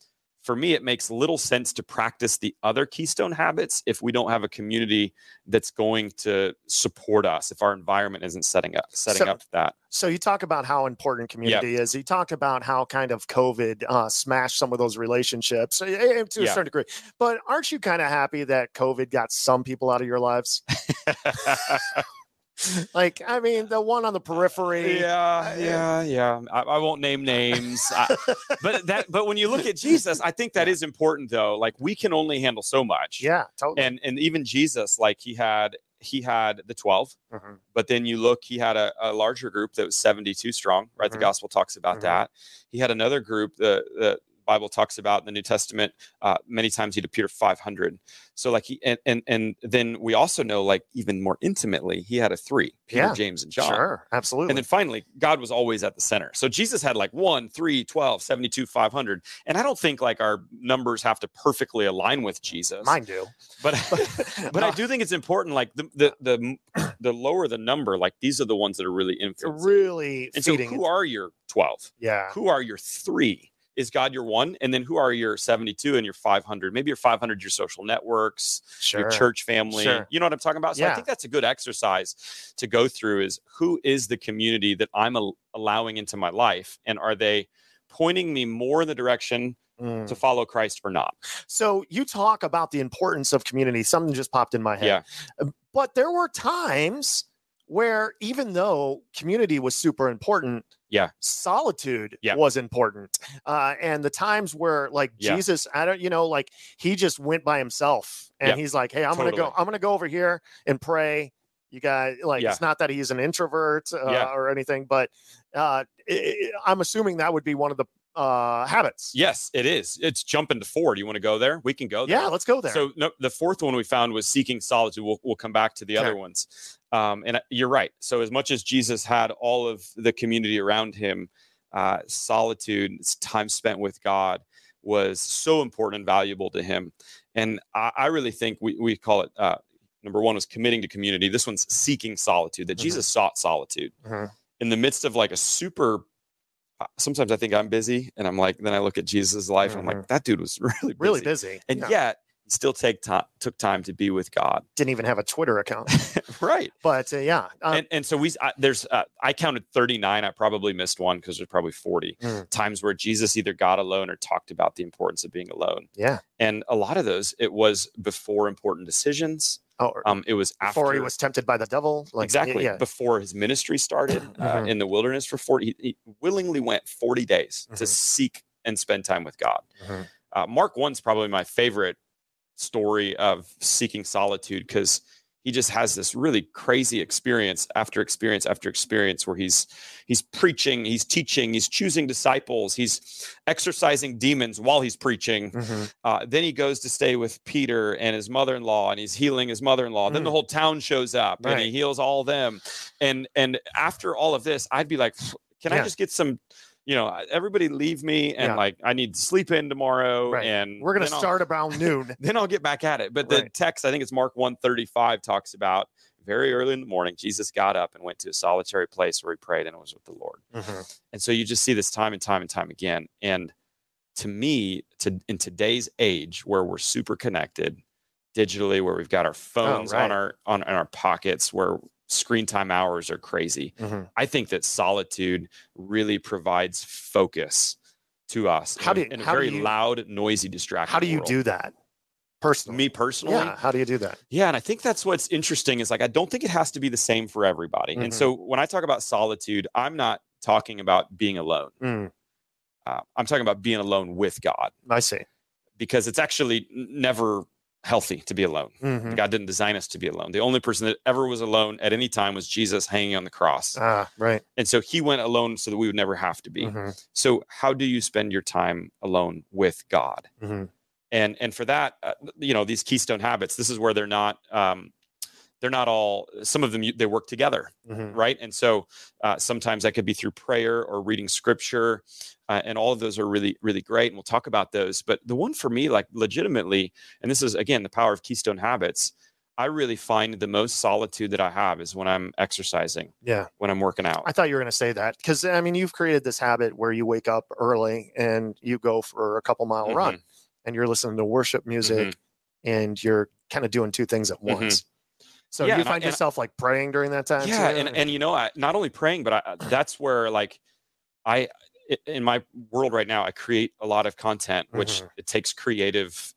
for me it makes little sense to practice the other keystone habits if we don't have a community that's going to support us if our environment isn't setting up setting So- up that So you talk about how important community is. You talk about how kind of COVID uh, smashed some of those relationships eh, eh, to a certain degree. But aren't you kind of happy that COVID got some people out of your lives? like, I mean, the one on the periphery. yeah yeah yeah i, I won't name names I- but that but when you look at jesus i think that is important though like we can only handle so much Yeah, totally. and and even jesus like he had he had the 12 Mhm. but then you look he had a, a larger group that was 72 strong right Mhm. the gospel talks about Mhm. that he had another group the, the Bible talks about in the New Testament. Uh, many times he'd appear 500. So like he and and and then we also know like even more intimately he had a three: Peter, Yeah, James, and John. Sure, absolutely. And then finally, God was always at the center. So Jesus had like 1, 3, 12, 72, 500. And I don't think like our numbers have to perfectly align with Jesus. Mine do. But but I do think it's important like the the the, the lower the number, like these are the ones that are really influencing. really And so who are your 12? yeah. Who are your 3? Is God your 1? And then who are your 72 and your 500? Maybe your 500 your social networks, Sure. your church family. Sure. You know what I'm talking about? So I think that's a good exercise to go through is who is the community that I'm al- allowing into my life and are they pointing me more in the direction Mm. to follow Christ or not? So you talk about the importance of community. Something just popped in my head. Yeah. Uh, But there were times where even though community was super important, Yeah. solitude Yeah. was important. Uh, and the times where like Yeah. Jesus, I don't, you know, like he just went by himself and Yeah. he's like, Hey, I'm gonna go, I'm gonna go over here and pray. You guys like it's not that he's an introvert uh, or anything, but uh, i i I'm assuming that would be one of the uh, habits. Yes, it is. It's jumping to four. Do you want to go there? We can go there. Yeah, let's go there. So no, the fourth one we found was seeking solitude. We'll, we'll come back to the Okay. other ones. Um, and you're right. So as much as Jesus had all of the community around him, uh, solitude, time spent with God was so important and valuable to him. And I, I really think we, we call it, uh, number one was committing to community. This one's seeking solitude, that Mhm. Jesus sought solitude Mhm. in the midst of like a super uh, sometimes I think I'm busy and I'm like, then I look at Jesus' life and I'm like, that dude was really busy. really busy. And Yeah. yet he still take time took time to be with God. didn't even have a Twitter account. right. But uh, yeah, uh, and and so we I, there's uh, I counted 39. I probably missed one because there's probably 40 Mm. times where Jesus either got alone or talked about the importance of being alone. yeah. And a lot of those it was before important decisions. Oh, Um, it was before after he was tempted by the devil. Like, exactly Yeah. before his ministry started uh, Mhm. in the wilderness for 40 he, he willingly went 40 days to Mhm. seek and spend time with god Mhm. uh, mark 1's probably my favorite story of seeking solitude because he just has this really crazy experience after experience after experience where he's he's preaching he's teaching he's choosing disciples he's exercising demons while he's preaching Mhm. uh, then he goes to stay with Peter and his mother-in-law, and he's healing his mother-in-law. Then the Mm. whole town shows up, and he heals all of them. And and after all of this, I'd be like, can I just get some? You know, everybody leave me, and Yeah. like I need to sleep in tomorrow, Right. and We're gonna start around noon. then I'll get back at it. But the Right. text, I think it's Mark 135, talks about very early in the morning, Jesus got up and went to a solitary place where he prayed and it was with the Lord. Mhm. And so you just see this time and time and time again. And to me, to in today's age where we're super connected digitally, where we've got our phones Oh, right. on our on, on our pockets, where screen time hours are crazy, Mhm. I think that solitude really provides focus to us How in, a- do- in a very you- loud, noisy, distracting. How do you world. do that personally? me personally? Yeah. How do you do that? Yeah, and I think that's what's interesting is like I don't think it has to be the same for everybody. And Mhm. so when I talk about solitude, I'm not talking about being alone. Mm, Uh, I'm talking about being alone with God I see. because it's actually never healthy to be alone. Mhm. God didn't design us to be alone. The only person that ever was alone at any time was Jesus hanging on the cross. Ah, right. And so he went alone so that we would never have to be. Mhm. So how do you spend your time alone with God? Mhm. and and for that uh, you know these keystone habits this is where they're not um they're not all some of them they work together Mhm. right and so uh, sometimes that could be through prayer or reading scripture uh, and all of those are really really great and we'll talk about those but the one for me like legitimately and this is again the power of keystone habits i really find the most solitude that i have is when i'm exercising Yeah. when i'm working out I thought you were going to say that because I mean you've created this habit where you wake up early and you go for a couple mile run Mhm. and you're listening to worship music and you're kind of doing two things at Mhm. once. So Yeah, you find I- yourself like praying during that time. yeah too? and, and you know I, not only praying but I, that's where like i in my world right now i create a lot of content which Mhm. it takes creative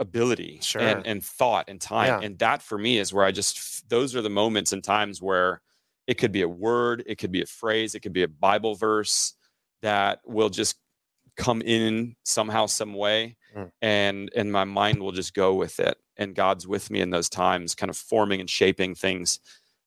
ability Sure. and, and thought and time Yeah. and that for me is where i just those are the moments and times where it could be a word it could be a phrase it could be a bible verse that will just come in somehow some way Mm. and and my mind will just go with it and god's with me in those times kind of forming and shaping things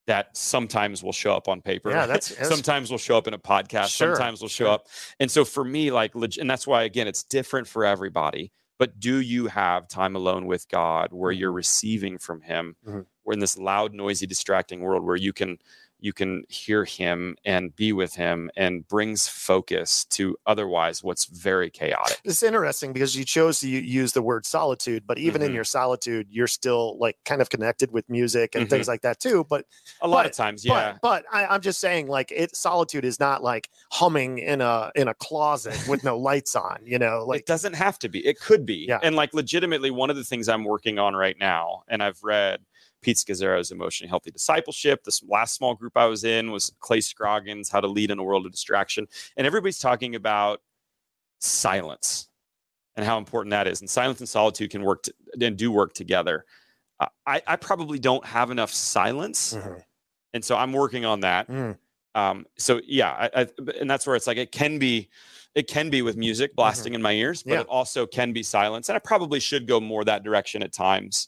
that sometimes will show up on paper. Yeah, that's, that's sometimes will show up in a podcast. Sure, sometimes will show sure. up. And so for me, like, and that's why again, it's different for everybody. But do you have time alone with God where you're receiving from Him? Mhm. We're in this loud, noisy, distracting world where you can you can hear Him and be with Him, and brings focus to otherwise what's very chaotic. it's interesting because you chose to use the word solitude, but even in Mhm. your solitude, you're still like kind of connected with music and things like that too. But A lot But- of times, yeah. but but I, I'm just saying, like it solitude is not like humming in a in a closet with no lights on. You know, like it doesn't have to be. It could be. Yeah. And like legitimately, one of the things I'm working on right now, and I've read Pete Scazzero's Emotionally Healthy Discipleship. This last small group I was in was Clay Scroggins, How to Lead in a World of Distraction. And everybody's talking about silence and how important that is. And silence and solitude can work to, and do work together. I, I probably don't have enough silence. Mhm. And so I'm working on that. Mm. Um, so yeah, I, I, and that's where it's like it can be, it can be with music blasting in my ears, but Mm-hmm. Yeah. it also can be silence. And I probably should go more that direction at times,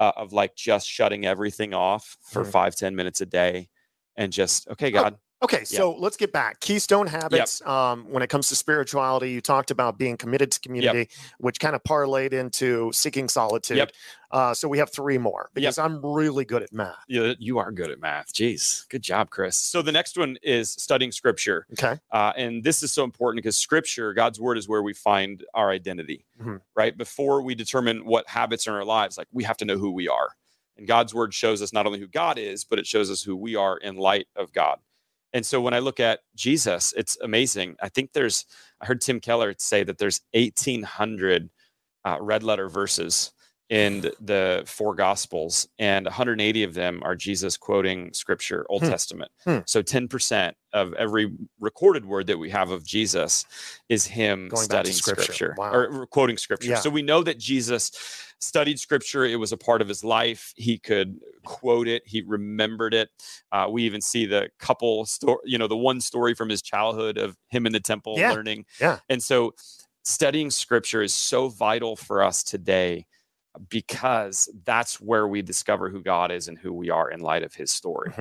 uh, of like just shutting everything off for Mhm. five ten minutes a day, and just okay, God, Okay, so let's get back. Keystone habits. Um, when it comes to spirituality, you talked about being committed to community, which kind of parlayed into seeking solitude. Yep. Uh, so we have three more because I'm really good at math. you, you are good at math. Jeez, good job, Chris. So the next one is studying Scripture. Okay. Uh, and this is so important because scripture, God's word, is where we find our identity, Mhm. right? Before we determine what habits are in our lives, like we have to know who we are. And God's word shows us not only who God is, but it shows us who we are in light of God. And so when I look at Jesus, it's amazing. I think there's, I heard Tim Keller say that there's 1,800 uh, red letter verses in the four gospels and 180 of them are jesus quoting scripture old Hmm. testament Hmm. so 10% of every recorded word that we have of jesus is him Going studying scripture. scripture, Wow. or quoting scripture Yeah. so we know that jesus studied scripture it was a part of his life he could quote it he remembered it uh, we even see the couple story you know the one story from his childhood of him in the temple Yeah. learning Yeah. and so studying scripture is so vital for us today because that's where we discover who God is and who we are in light of his story.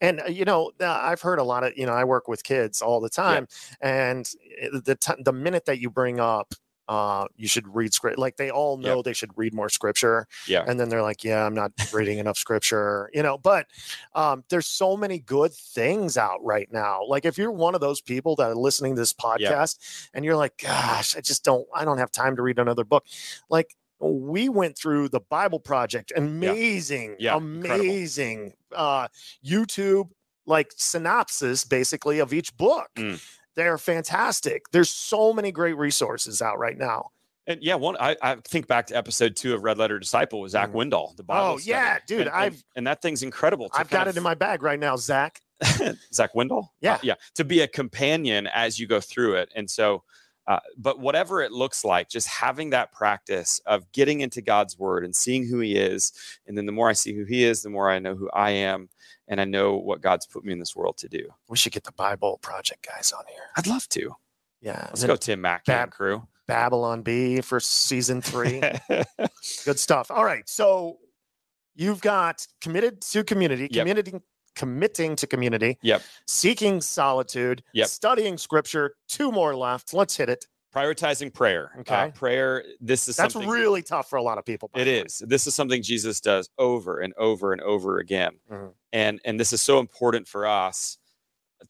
And uh, you know, I've heard a lot of you know, I work with kids all the time, and uh, the t- the minute that you bring up. Uh, you should read script. Like they all know they should read more scripture, Yeah. and then they're like, "Yeah, I'm not reading enough scripture," you know. But um, there's so many good things out right now. Like if you're one of those people that are listening to this podcast, and you're like, "Gosh, I just don't, I don't have time to read another book," like we went through the Bible Project, amazing, Yeah, incredible. amazing uh, YouTube like synopsis basically of each book. Mm. They're fantastic. There's so many great resources out right now. And yeah, one I, I think back to episode two of Red Letter Disciple with Zach Mhm. Windahl, the Bible. Oh, yeah, dude, And, and- I've- and that thing's incredible. I've got of- it in my bag right now, Zach. Zach Windahl. Yeah. Uh, yeah. To be a companion as you go through it. And so, uh, but whatever it looks like, just having that practice of getting into God's word and seeing who he is. And then the more I see who he is, the more I know who I am. And I know what God's put me in this world to do. We should get the Bible Project guys on here. I'd love to. Yeah. Let's go, Tim Mack Bab- and crew. Babylon Bee for season three. Good stuff. All right. So you've got committed to community, Yep. community committing to community, Yep. seeking solitude, Yep. studying scripture. Two more left. Let's hit it. Prioritizing prayer. Uh, Okay. prayer. This is That's really tough for a lot of people. It is. This is something Jesus does over and over and over again. Mhm. And and this is so important for us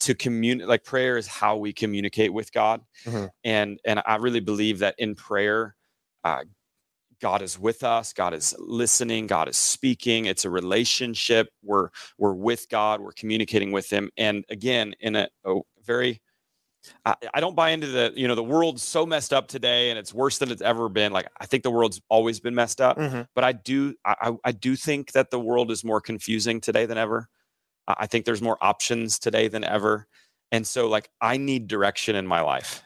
to communicate like prayer is how we communicate with God. Mhm. And and I really believe that in prayer uh God is with us, God is listening, God is speaking. It's a relationship. We're we're with God, we're communicating with him and again in a, a very I, I don't buy into the you know the world's so messed up today and it's worse than it's ever been like i think the world's always been messed up Mhm. but I do I, I do think that the world is more confusing today than ever. I think there's more options today than ever. And so like I need direction in my life.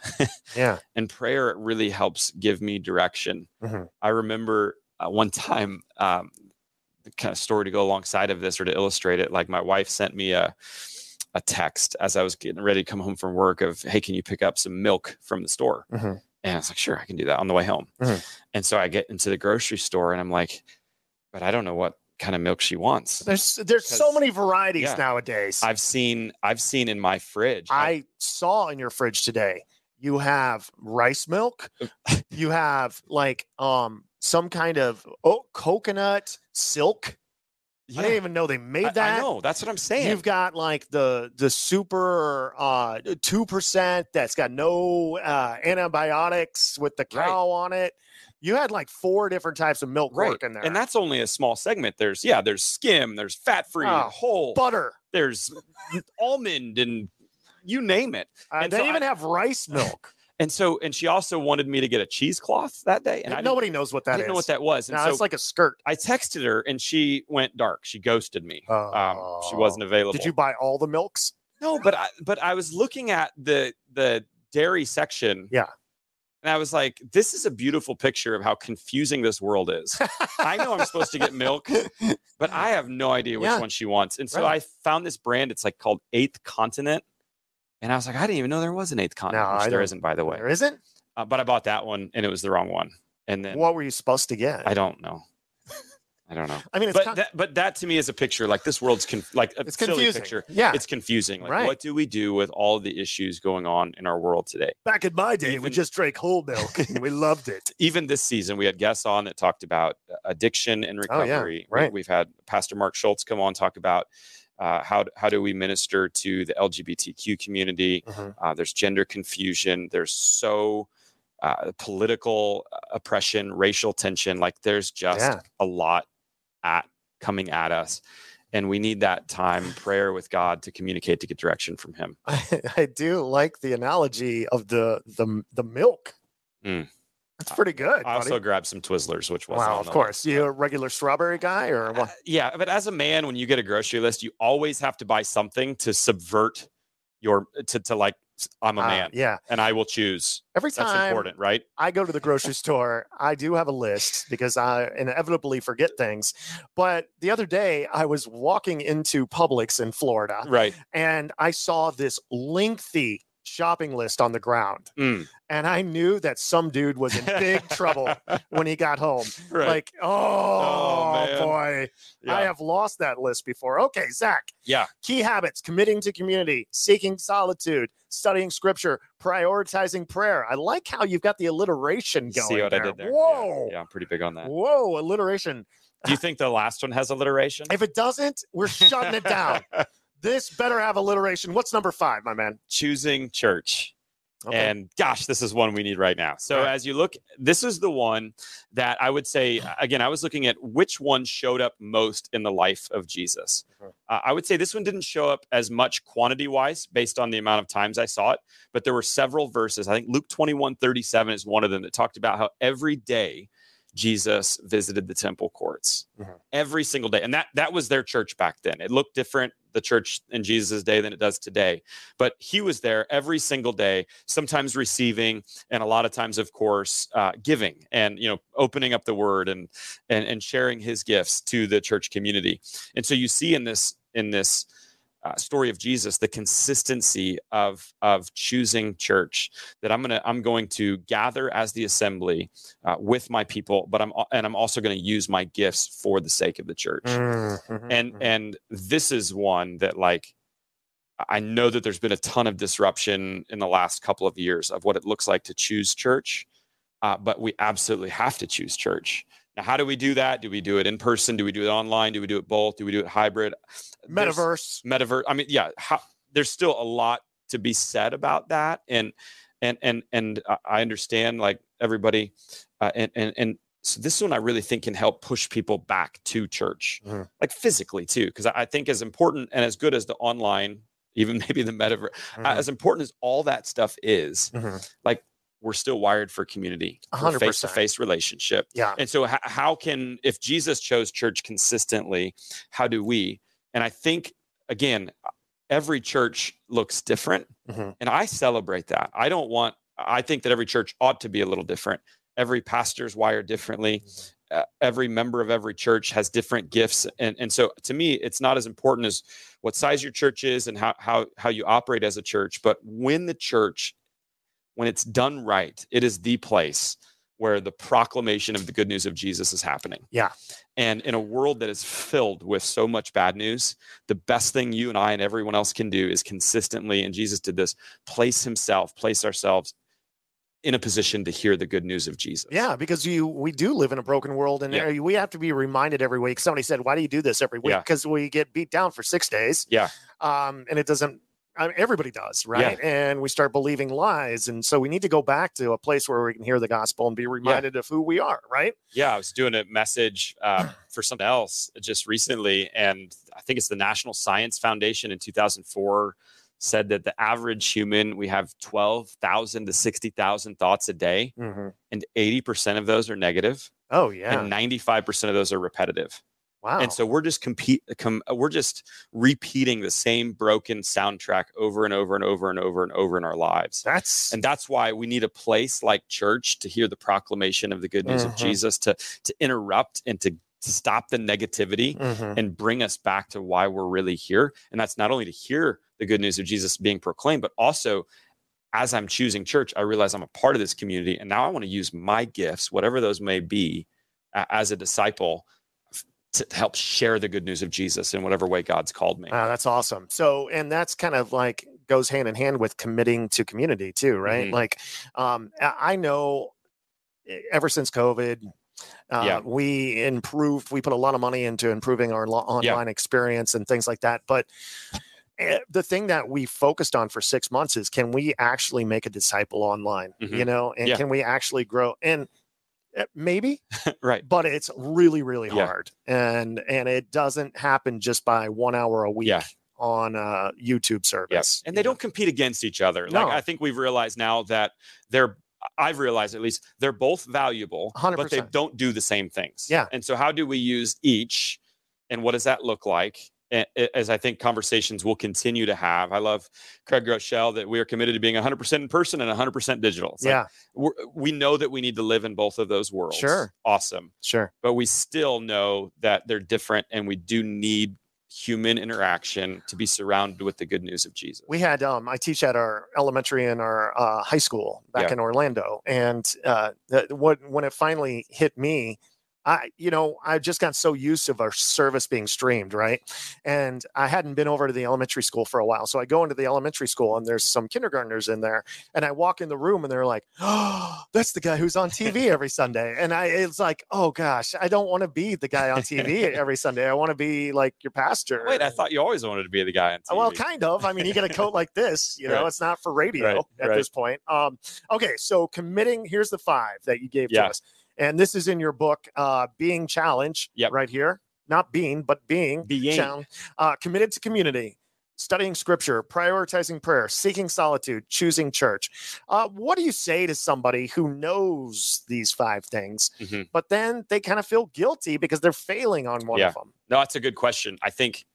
Yeah. and prayer really helps give me direction. Mhm. I remember uh, one time um the kind of story to go alongside of this or to illustrate it like my wife sent me a a text as I was getting ready to come home from work of hey can you pick up some milk from the store? Mhm. And I was like, sure, I can do that on the way home. Mhm. And so I get into the grocery store and I'm like, but I don't know what kind of milk she wants. There's there's so many varieties yeah. nowadays. I've seen I've seen in my fridge. I saw in your fridge today. You have rice milk. you have like um some kind of oh, coconut silk. I didn't even know they made that. I know. That's what I'm saying. You've got like the the super uh two percent that's got no uh antibiotics with the Right. cow on it. You had like four different types of milk right. working there. And that's only a small segment. There's yeah, there's skim, there's fat free, Oh, whole, butter. there's almond and you name it. Uh, And they so even I- have rice milk. And so and she also wanted me to get a cheesecloth that day. And I Nobody knows what I that didn't is. know what that was. And No, so it's like a skirt. I texted her and she went dark. She ghosted me. um, she Oh. wasn't available. Did you buy all the milks? No, but I but I was looking at the the dairy section. Yeah. And I was like, this is a beautiful picture of how confusing this world is. I know I'm supposed to get milk, but I have no idea which Yeah. one she wants. And so Right. I found this brand. It's like called Eighth Continent. And I was like, I didn't even know there was an eighth continent, No, which there isn't, by the way. There isn't? Uh, but I bought that one and it was the wrong one. And then What were you supposed to get? I don't know. I don't know. I mean, it's But con- that, but that to me is a picture like this world's conf- like a it's silly confusing. picture. Yeah. It's confusing. Like, Right. what do we do with all the issues going on in our world today? Back in my day, we just drank whole milk and we loved it. Even this season, we had guests on that talked about uh, addiction and Oh, yeah. recovery. Right. We've had Pastor Mark Schultz come on talk about uh, how how do we minister to the LGBTQ community. Mhm. Uh, there's gender confusion. There's so uh, political oppression, racial tension. Like there's just Yeah. a lot at coming at us, and we need that time prayer with God to communicate to get direction from Him. I, I do like the analogy of the the the milk. Mm. That's pretty good. I also buddy. grabbed some Twizzlers, which was wow, of course. You a regular strawberry guy or what? yeah, but as a man, when you get a grocery list, you always have to buy something to subvert your to to like I'm a Uh, man yeah. and I will choose. Every time That's important, right? I go to the grocery store, I do have a list because I inevitably forget things. But the other day, I was walking into Publix in Florida Right. and I saw this lengthy shopping list on the ground. Mm. And I knew that some dude was in big trouble when he got home. Right. Like, oh, man. boy, I have lost that list before. Okay, Zach. Yeah. Key habits committing to community, seeking solitude, studying scripture, prioritizing prayer. I like how you've got the alliteration going. See what there. I did there? Yeah, Whoa. Yeah, I'm pretty big on that. Whoa, alliteration. Do you think the last one has alliteration? If it doesn't, we're shutting it down. This better have alliteration. What's number five, my man? Choosing church. Okay. And gosh, this is one we need right now. So Right. as you look, this is the one that I would say again. I was looking at which one showed up most in the life of Jesus. Uh, I would say this one didn't show up as much quantity wise, based on the amount of times I saw it. But there were several verses. I think Luke 21, 37 is one of them that talked about how every day Jesus visited the temple courts Mhm. every single day, and that that was their church back then. It looked different, the church in Jesus' day, than it does today but he was there every single day sometimes receiving and a lot of times of course uh, giving and you know opening up the word and, and and sharing his gifts to the church community and so you see in this in this uh, story of jesus the consistency of of choosing church that i'm gonna i'm going to gather as the assembly uh, with my people but i'm and i'm also going to use my gifts for the sake of the church Mhm, and mhm. and this is one that like i know that there's been a ton of disruption in the last couple of years of what it looks like to choose church uh, but we absolutely have to choose church now how do we do that do we do it in person do we do it online do we do it both do we do it hybrid There's- metaverse. metaverse i mean yeah how, there's still a lot to be said about that and and and and I- understand like everybody uh, and and and so this one i really think can help push people back to church Mhm. like physically too because I, think as important and as good as the online even maybe the metaverse uh, Mhm, as important as all that stuff is mhm. We're still wired for community A face to face relationship Yeah. and so, h- how can, if Jesus chose church consistently, how do we? And I think, again, every church looks different. Mhm. And I celebrate that. I don't want, I think that every church ought to be a little different. Every pastor's wired differently. Uh, every member of every church has different gifts. And, and so, to me, it's not as important as what size your church is and how, how, how you operate as a church, but when the church, when it's done right, it is the place where the proclamation of the good news of Jesus is happening. Yeah. And in a world that is filled with so much bad news, the best thing you and I and everyone else can do is consistently, and Jesus did this, place himself, place ourselves in a position to hear the good news of Jesus. Yeah, because you we do live in a broken world, and Yeah. we have to be reminded every week. Somebody said, "Why do you do this every week?" Yeah. Because we get beat down for six days. Yeah. um, and it doesn't. I mean, everybody does, right? And we start believing lies, and so we need to go back to a place where we can hear the gospel and be reminded of who we are, right? Yeah, I was doing a message uh, for something else just recently, and I think it's the National Science Foundation in 2004 said that the average human we have 12,000 to 60,000 thoughts a day, Mm-hmm. and 80% of those are negative, Oh yeah, and 95% of those are repetitive. Wow. And so we're just compete, com, we're just repeating the same broken soundtrack over and over and over and over and over in our lives. that's And that's why we need a place like church to hear the proclamation of the good news of Mhm. Jesus, to to interrupt and to stop the negativity Mhm. and bring us back to why we're really here. And that's not only to hear the good news of Jesus being proclaimed, but also as I'm choosing church, I realize I'm a part of this community. And now I want to use my gifts, whatever those may be, as a disciple to help share the good news of Jesus in whatever way God's called me. Ah, that's awesome. So, and that's kind of like goes hand in hand with committing to community too, right? Mhm. Like, um, I know ever since COVID, uh, Yeah. we improved, we put a lot of money into improving our lo- Yeah. online experience and things like that. But eh, the thing that we focused on for six months is can we actually make a disciple online, you Mhm. know, and Yeah. can we actually grow? And Eh, maybe right. but it's really really Yeah. hard and and it doesn't happen just by one hour a week Yeah. on a youtube service Yes. And they know? don't compete against each other. No. Like I think we've realized now that they're I've realized at least they're both valuable, but they don't do the same things. Yeah. And so how do we use each and what does that look like? As I think conversations will continue to have. I love Craig Groeschel that we are committed to being 100% in person and 100% digital. It's like, yeah we're, we know that we need to live in both of those worlds. Sure. Awesome. sure But we still know that they're different and we do need human interaction to be surrounded with the good news of Jesus. we had um i teach at our elementary and our uh, high school back Yeah. in orlando and uh the, what when it finally hit me I, you know, I just got so used to our service being streamed, right? And I hadn't been over to the elementary school for a while. So I go into the elementary school and there's some kindergartners in there. And I walk in the room and they're like, oh, that's the guy who's on TV every Sunday. And I, it's like, oh gosh, I don't want to be the guy on TV every Sunday. I want to be like your pastor. Wait, I thought you always wanted to be the guy on TV. Well, kind of. I mean, you get a coat like this, you know, Right. it's not for radio Right, at right. this point. Um, okay, so committing, here's the five that you gave Yeah. to us. And this is in your book, uh, Being Challenged, Yep. right here. Not being, but being. Being. challenged. Uh, committed to community, studying scripture, prioritizing prayer, seeking solitude, choosing church. Uh, what do you say to somebody who knows these five things, Mhm. but then they kind of feel guilty because they're failing on one Yeah. of them? No, that's a good question. I think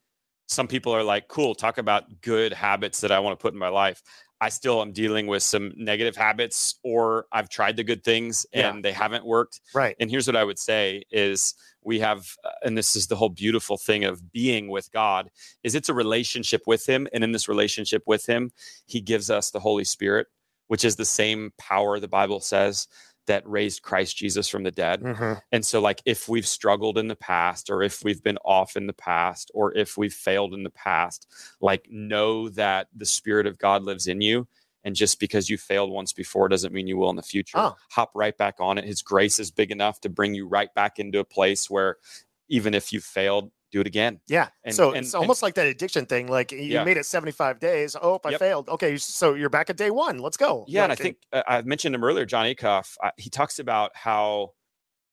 some people are like, cool, talk about good habits that I want to put in my life. I still am dealing with some negative habits, or I've tried the good things Yeah. and they haven't worked. Right. And here's what I would say is we have, uh, and this is the whole beautiful thing of being with God, is it's a relationship with Him. And in this relationship with Him, He gives us the Holy Spirit, which is the same power the Bible says that raised Christ Jesus from the dead. Mhm. And so, like, if we've struggled in the past, or if we've been off in the past, or if we've failed in the past, like, know that the Spirit of God lives in you. And just because you failed once before doesn't mean you will in the future. Oh. Hop right back on it. His grace is big enough to bring you right back into a place where even if you failed, do it again. Yeah. And- so and- it's and- almost like that addiction thing. Like you Yeah. made it 75 days. Oh, I Yep. failed. Okay. So you're back at day one. Let's go. Yeah, and I think uh, I mentioned him earlier, Jon Acuff. Uh, he talks about how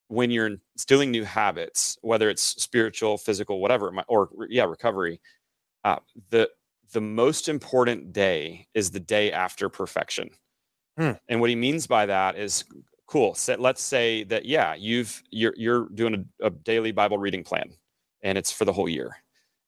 when you're instilling new habits, whether it's spiritual, physical, whatever, or yeah, recovery, uh, the the most important day is the day after perfection. Hmm. And what he means by that is cool. So let's say that yeah, you've you're you're doing a, a daily Bible reading plan, and it's for the whole year.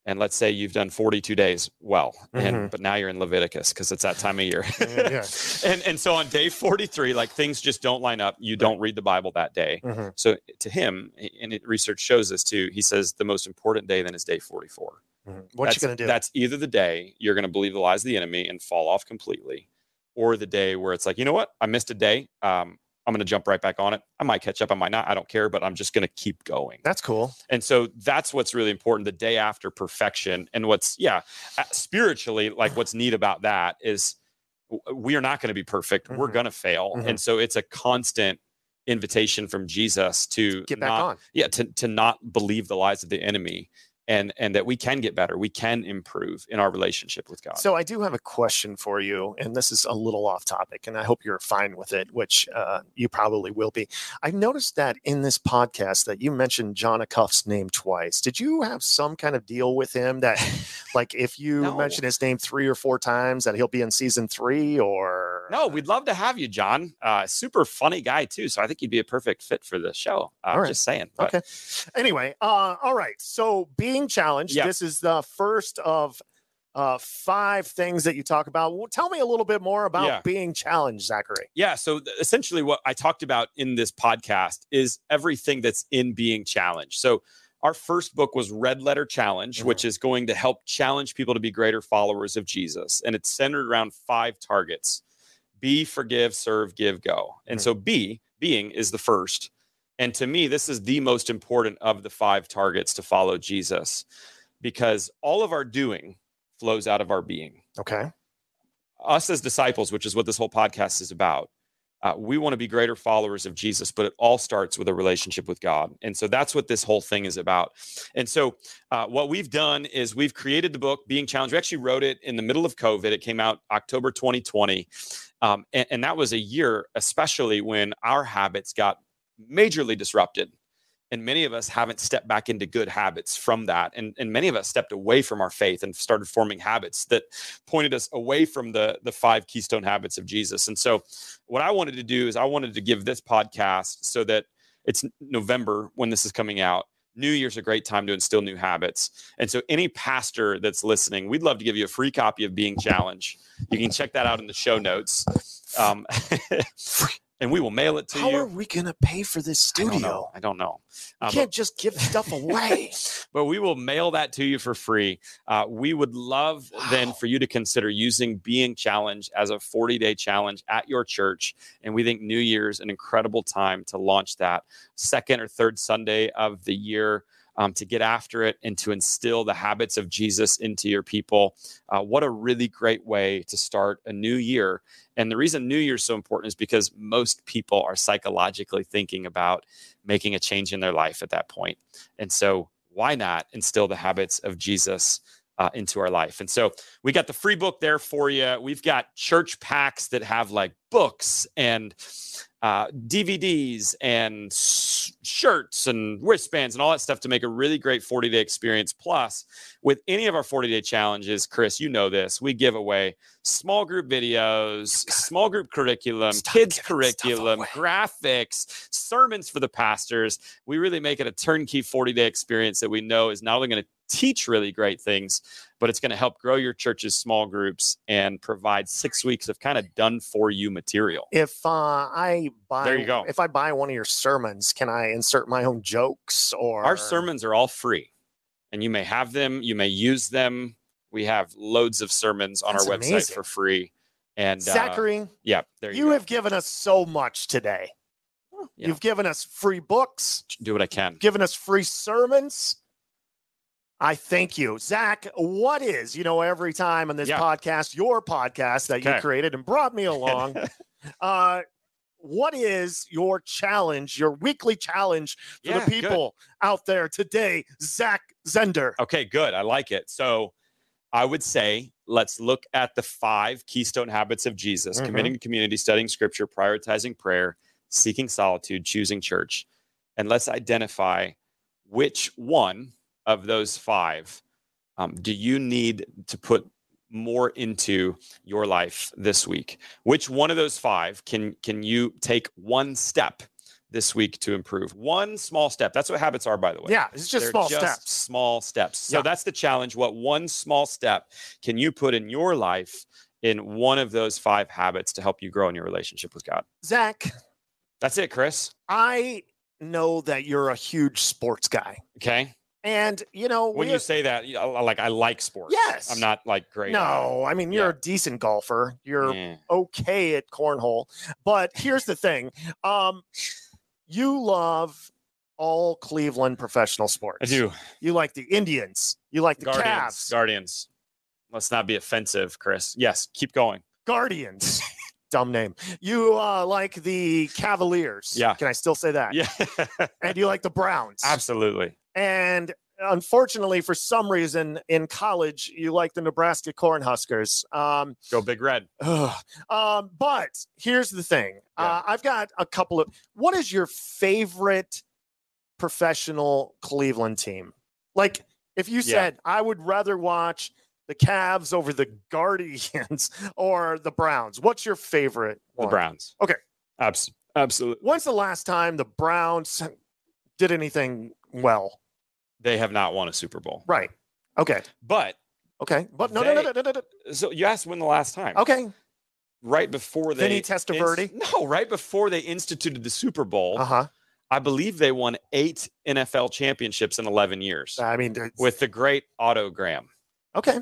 And let's say you've done 42 days well, and Mhm. but now you're in Leviticus because it's that time of year. Yeah, and and so on day 43 like things just don't line up you don't read the bible that day Mhm. so to him and it, research shows this too he says the most important day then is day 44 Mhm. What that's, you gonna do? that's either the day you're going to believe the lies of the enemy and fall off completely or the day where it's like you know what i missed a day um, I'm going to jump right back on it. I might catch up, I might not. I don't care, but I'm just going to keep going. That's cool. And so that's what's really important the day after perfection. And what's, yeah, uh, spiritually, like what's neat about that is we are not going to be perfect. We're Mhm. going to fail. Mhm. And so it's a constant invitation from Jesus to Get back not, on. yeah, to, to not believe the lies of the enemy and, and that we can get better. We can improve in our relationship with God. So I do have a question for you, and this is a little off topic, and I hope you're fine with it, which uh, you probably will be. i've noticed that in this podcast that you mentioned Jon Acuff's name twice. Did you have some kind of deal with him that, like, if you No. mention his name three or four times, that he'll be in season three, or No, we'd love to have you, Jon. Uh, super funny guy too. So I think you'd be a perfect fit for the show. Uh, right. Just saying. But Okay. Anyway, uh, all right. So being challenged, Yeah. this is the first of uh, five things that you talk about. Well, tell me a little bit more about Yeah. being challenged, Zachary. Yeah. So th- essentially, what I talked about in this podcast is everything that's in being challenged. So our first book was Red Letter Challenge, Mhm. which is going to help challenge people to be greater followers of Jesus. And it's centered around five targets be, forgive, serve, give, go. And Mhm. so B, being is the first. And to me, this is the most important of the five targets to follow Jesus because all of our doing flows out of our being Okay. us as disciples, which is what this whole podcast is about, uh, we want to be greater followers of Jesus, but it all starts with a relationship with God. And so that's what this whole thing is about. And so uh, what we've done is we've created the book, Being Challenged. We actually wrote it in the middle of COVID. It came out October 2020. Um, and, and that was a year, especially when our habits got majorly disrupted. And many of us haven't stepped back into good habits from that. And, and many of us stepped away from our faith and started forming habits that pointed us away from the, the five keystone habits of Jesus. And so, what I wanted to do is, I wanted to give this podcast so that it's November when this is coming out. New Year's a great time to instill new habits. And so, any pastor that's listening, we'd love to give you a free copy of Being Challenge. You can check that out in the show notes. Um, and we will mail it to How you. How are we going to pay for this I don't know. studio? I don't know. You Uh, can't just give stuff away. but we will mail that to you for free. Uh, we would love then for you to consider using Being Challenge as a 40 day challenge at your church. And we think New Year's an incredible time to launch that second or third Sunday of the year. Um, to get after it and to instill the habits of Jesus into your people. Uh, what a really great way to start a new year. And the reason New Year's so important is because most people are psychologically thinking about making a change in their life at that point. And so, why not instill the habits of Jesus uh, into our life? And so, we got the free book there for you. We've got church packs that have like books and uh, DVDs and s- shirts and wristbands and all that stuff to make a really great 40 day experience. Plus, with any of our 40 day challenges, Chris, you know this, we give away small group videos, small group curriculum, Stop kids curriculum, graphics, sermons for the pastors. We really make it a turnkey 40 day experience that we know is not only going to teach really great things, but it's going to help grow your church's small groups and provide six weeks of kind of done for you material. if uh, I buy, There you go. If I buy one of your sermons, can I insert my own jokes or Our sermons are all free, and you may have them, you may use them. We have loads of sermons on That's our website amazing. for free. And uh, Zachary, yeah, there you, you have given us so much today. You've given us free books, do what I can. given us free sermons. I thank you. Zach, what is, you know, every time on this Yeah. podcast, your podcast that you created and brought me along, uh, what is your challenge, your weekly challenge for Yeah, the good. people out there today? Zach Zehnder. Okay, good. I like it. So I would say let's look at the five keystone habits of Jesus Mhm. committing to community, studying scripture, prioritizing prayer, seeking solitude, choosing church. And let's identify which one of those five um, do you need to put more into your life this week which one of those five can can you take one step this week to improve one small step that's what habits are by the way Yeah, it's just they're small just steps. Small steps. So Yeah. that's the challenge. What one small step can you put in your life in one of those five habits to help you grow in your relationship with God? Zach, That's it, Chris. I know that you're a huge sports guy. Okay. And you know, When you say that, like I like sports. Yes. I'm not like great. no, I mean you're Yeah. a decent golfer. You're Eh. okay at cornhole. But here's the thing. Um, you love all Cleveland professional sports. I do. You like the Indians. You like the Guardians. Cavs. Guardians. Let's not be offensive, Chris. Yes, keep going. Guardians. Dumb name. You uh, like the Cavaliers. Yeah. Can I still say that? Yeah, And you like the Browns. absolutely. And unfortunately, for some reason in college, you like the Nebraska Cornhuskers. Um, Go Big Red. ugh. um, but here's the thing Yeah. uh, I've got a couple of. What is your favorite professional Cleveland team? Like, if you Yeah. said, I would rather watch the Cavs over the Guardians or the Browns, what's your favorite? The? Browns. Okay. Abs- absolutely. When's the last time the Browns did anything well? They have not won a Super Bowl. Right. Okay. But Okay. But no, no, no, no, no, no, no. so you asked when the last time. Okay. Right before they Vinny Testaverde? inst- no, right before they instituted the Super Bowl, Uh huh. I believe they won eight NFL championships in 11 years I mean, with the great Otto Graham, okay.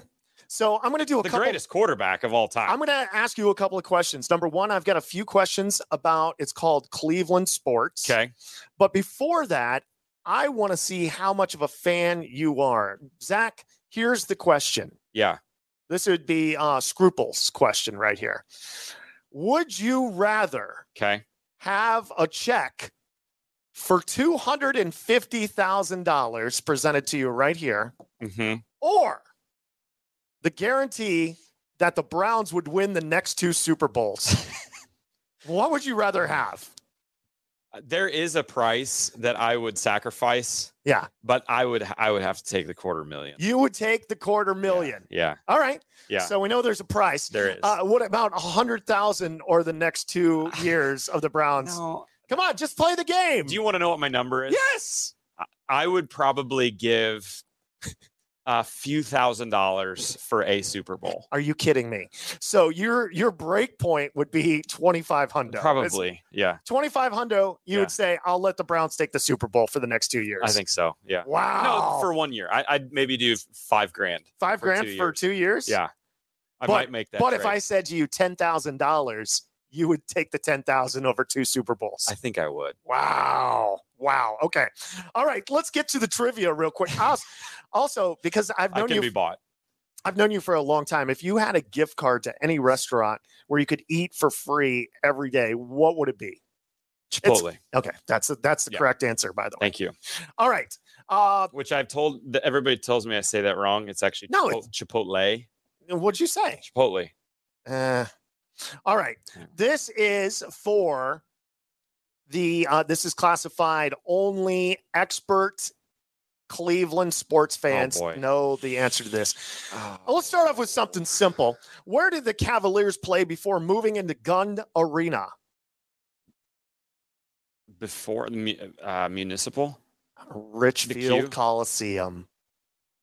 So I'm going to do a the couple. greatest quarterback of all time. I'm going to ask you a couple of questions. Number one, I've got a few questions about it's called Cleveland sports. okay. But before that, I want to see how much of a fan you are. Zach, here's the question. Yeah. This would be uh, Scruples question right here. Would you rather Okay. have a check for $250,000 presented to you right here, hmm or the guarantee that the Browns would win the next two Super Bowls? what would you rather have? There is a price that I would sacrifice, Yeah, but I would I would have to take the quarter million. you would take the quarter million. Yeah. All right. Yeah. So we know there's a price. there is. Uh, what about a hundred thousand or the next two years of the Browns? no. Come on, just play the game. Do you want to know what my number is? yes. I would probably give a few thousand dollars for a Super Bowl. Are you kidding me? So your your break point would be twenty five hundred. Probably. Yeah. twenty five hundred. You Yeah. would say, "I'll let the Browns take the Super Bowl for the next two years." I think so. Yeah. Wow. No, for one year. I, I'd maybe do five grand. five for grand two for two years. Yeah. I But- might make that. But if. I said to you ten thousand dollars, you would take the ten thousand over two Super Bowls. I think I would. Wow. Wow. Okay. All right. Let's get to the trivia real quick. Also, because I've I known can you be bought. I've known you for a long time. If you had a gift card to any restaurant where you could eat for free every day, what would it be? Chipotle. Okay, that's the, that's the Yeah. correct answer, by the way. Thank you. All right. Uh, Which I've told everybody tells me I say that wrong. It's actually No, Chipotle. Chipotle. what'd you say? Chipotle. Uh, all right. This is for the. Uh, this is classified only expert Cleveland sports fans boy. know the answer to this. Oh, let's start off with something simple. Where did the Cavaliers play before moving into Gund Arena? Before the uh, municipal. Richfield Coliseum.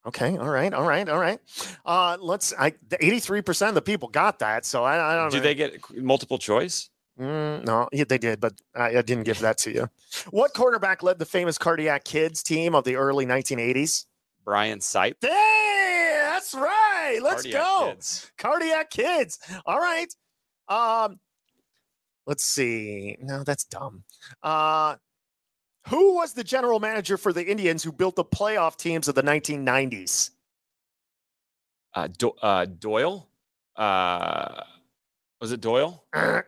Okay, all right, all right, all right. Uh, let's. I eighty-three percent of the people got that, so I, I don't Do know. they get multiple choice? Mm, no, yeah, they did, but I, I didn't give that to you. What quarterback led the famous Cardiac Kids team of the early 1980s? Brian Sipe. Hey, that's right. Let's Cardiac go. Kids. Cardiac Kids. All right. Um, let's see. No, that's dumb. Uh, who was the general manager for the Indians who built the playoff teams of the 1990s? Uh, Do- uh, Doyle. Uh, was it Doyle?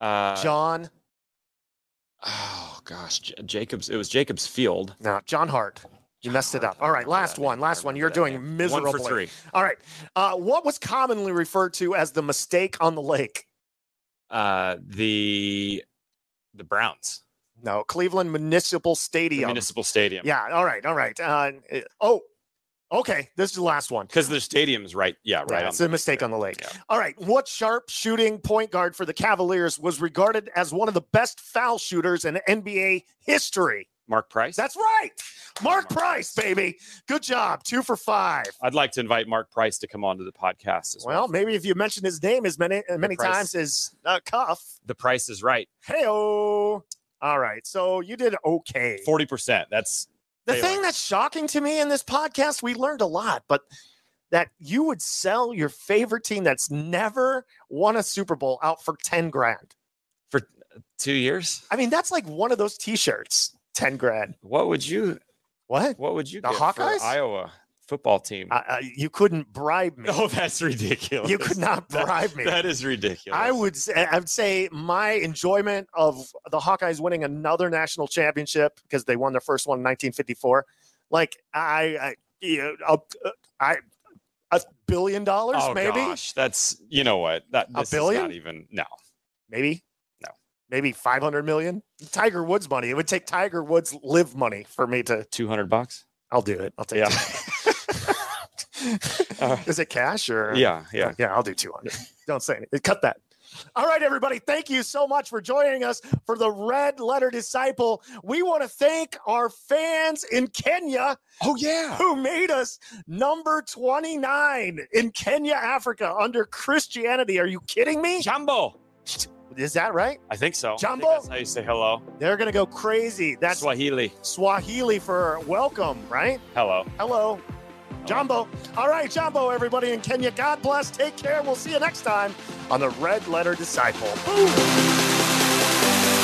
Uh, John. oh gosh, J- Jacobs. It was Jacobs Field. No, John Hart. You messed it up. All right, last one. Last one. You're doing miserably. One for three. All right. Uh, what was commonly referred to as the mistake on the lake? Uh, the the Browns No, Cleveland Municipal the Stadium. municipal stadium. yeah. All right. All right. Uh, oh, okay. This is the last one. because the stadium's right. Yeah, right. Yeah, it's a mistake there. on the lake. Yeah. All right. What sharp shooting point guard for the Cavaliers was regarded as one of the best foul shooters in NBA history? Mark Price. That's right. Mark Mark Price, baby. Good job. Two for five. I'd like to invite Mark Price to come onto the podcast as well. Well, maybe if you mention his name as many many Price. times as uh, Cuff. The price is right. Hey, all right. So you did okay. Forty percent. That's The thing that's shocking to me in this podcast, we learned a lot, but that you would sell your favorite team that's never won a Super Bowl out for 10 grand. for two years. I mean, that's like one of those t-shirts, 10 grand. What would you? What? What would you The Hawkeyes? Iowa football team? You couldn't bribe me. oh, that's ridiculous. you could not That- bribe me. That is ridiculous. I would say, I would say my enjoyment of the Hawkeyes winning another national championship because they won their first one in 1954. Like I, I, you know, a, uh, I, a billion dollars, Oh maybe, gosh, that's you know what that A billion? not even no. maybe, No. maybe 500 million. Tiger Woods money. It would take Tiger Woods LIV money for me to. Two hundred bucks. I'll do it. I'll take. Yeah. Uh, Is it cash or? Yeah, yeah. Yeah, I'll do 200. Don't say anything. Cut that. All right, everybody. Thank you so much for joining us for the Red Letter Disciple. We want to thank our fans in Kenya Oh yeah. who made us number 29 in Kenya, Africa under Christianity. Are you kidding me? Jumbo. Is that right? I think so. I think Jumbo? that's how you say hello. They're going to go crazy. That's Swahili. Swahili for welcome, right? Hello. Hello. Jumbo. All right, Jumbo, everybody in Kenya. God bless. Take care. We'll see you next time on the Red Letter Disciple. Boom.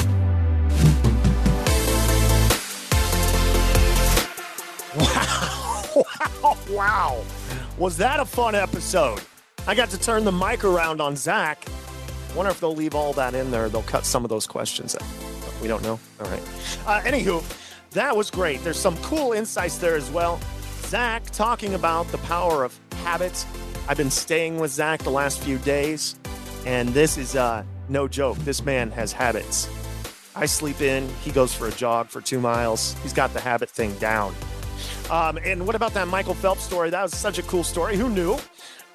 Wow. Wow. Wow. Was that a fun episode? I got to turn the mic around on Zach. Wonder if they'll leave all that in there. They'll cut some of those questions out. We don't know. All right. Uh, anywho, that was great. There's some cool insights there as well. Zach talking about the power of habits. I've been staying with Zach the last few days, and this is uh, no joke. This man has habits. I sleep in, he goes for a jog for two miles. He's got the habit thing down. Um, and what about that Michael Phelps story? That was such a cool story. Who knew?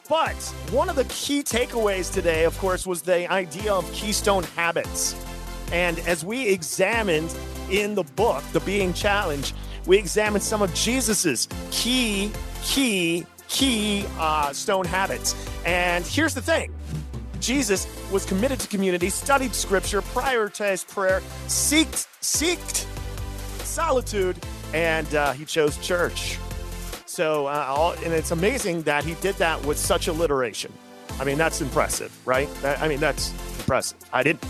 But one of the key takeaways today, of course, was the idea of keystone habits. And as we examined in the book, The Being Challenge, we examined some of Jesus's key, key, key uh, stone habits. And here's the thing Jesus was committed to community, studied scripture, prioritized prayer, seeked, seeked solitude, and uh, he chose church. So, uh, all, and it's amazing that he did that with such alliteration. I mean, that's impressive, right? I mean, that's impressive. I didn't.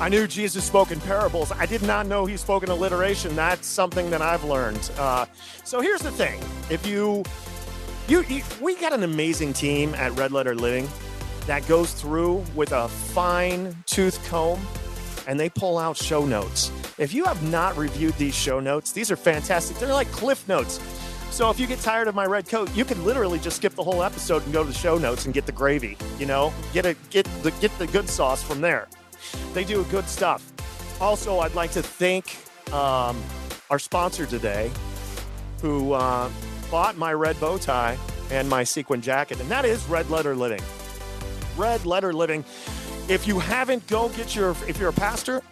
I knew Jesus spoke in parables. I did not know he spoke in alliteration. That's something that I've learned. Uh, so here's the thing: if you, you, you, we got an amazing team at Red Letter Living that goes through with a fine tooth comb and they pull out show notes. If you have not reviewed these show notes, these are fantastic. They're like cliff notes. So if you get tired of my red coat, you can literally just skip the whole episode and go to the show notes and get the gravy. You know, get a get the get the good sauce from there. They do good stuff. Also, I'd like to thank um, our sponsor today, who uh, bought my red bow tie and my sequin jacket, and that is Red Letter Living. Red Letter Living. If you haven't, go get your. If you're a pastor,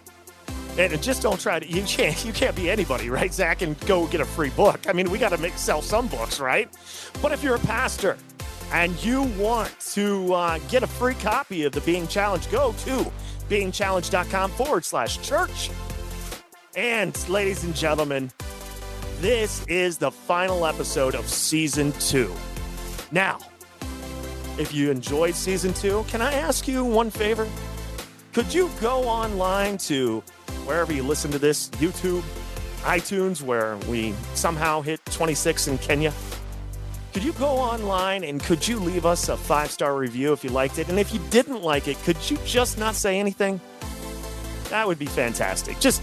and just don't try to. You can't. You can't be anybody, right, Zach? And go get a free book. I mean, we got to make sell some books, right? But if you're a pastor and you want to uh, get a free copy of the Being challenged go to beingchallenge.com forward slash church. And ladies and gentlemen, this is the final episode of season two. Now, if you enjoyed season two, can I ask you one favor? Could you go online to wherever you listen to this YouTube, iTunes, where we somehow hit 26 in Kenya? Could you go online and could you leave us a five star review if you liked it? And if you didn't like it, could you just not say anything? That would be fantastic. Just,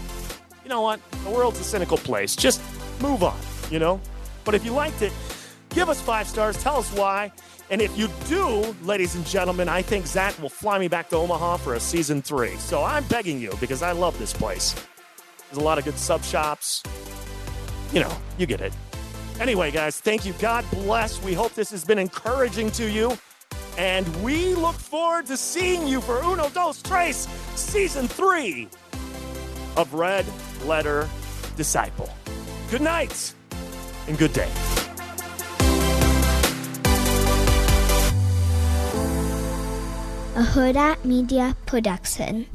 you know what? The world's a cynical place. Just move on, you know? But if you liked it, give us five stars. Tell us why. And if you do, ladies and gentlemen, I think Zach will fly me back to Omaha for a season three. So I'm begging you because I love this place. There's a lot of good sub shops. You know, you get it. Anyway, guys, thank you. God bless. We hope this has been encouraging to you. And we look forward to seeing you for Uno Dos Tres, season three of Red Letter Disciple. Good night and good day. a Huda Media Production.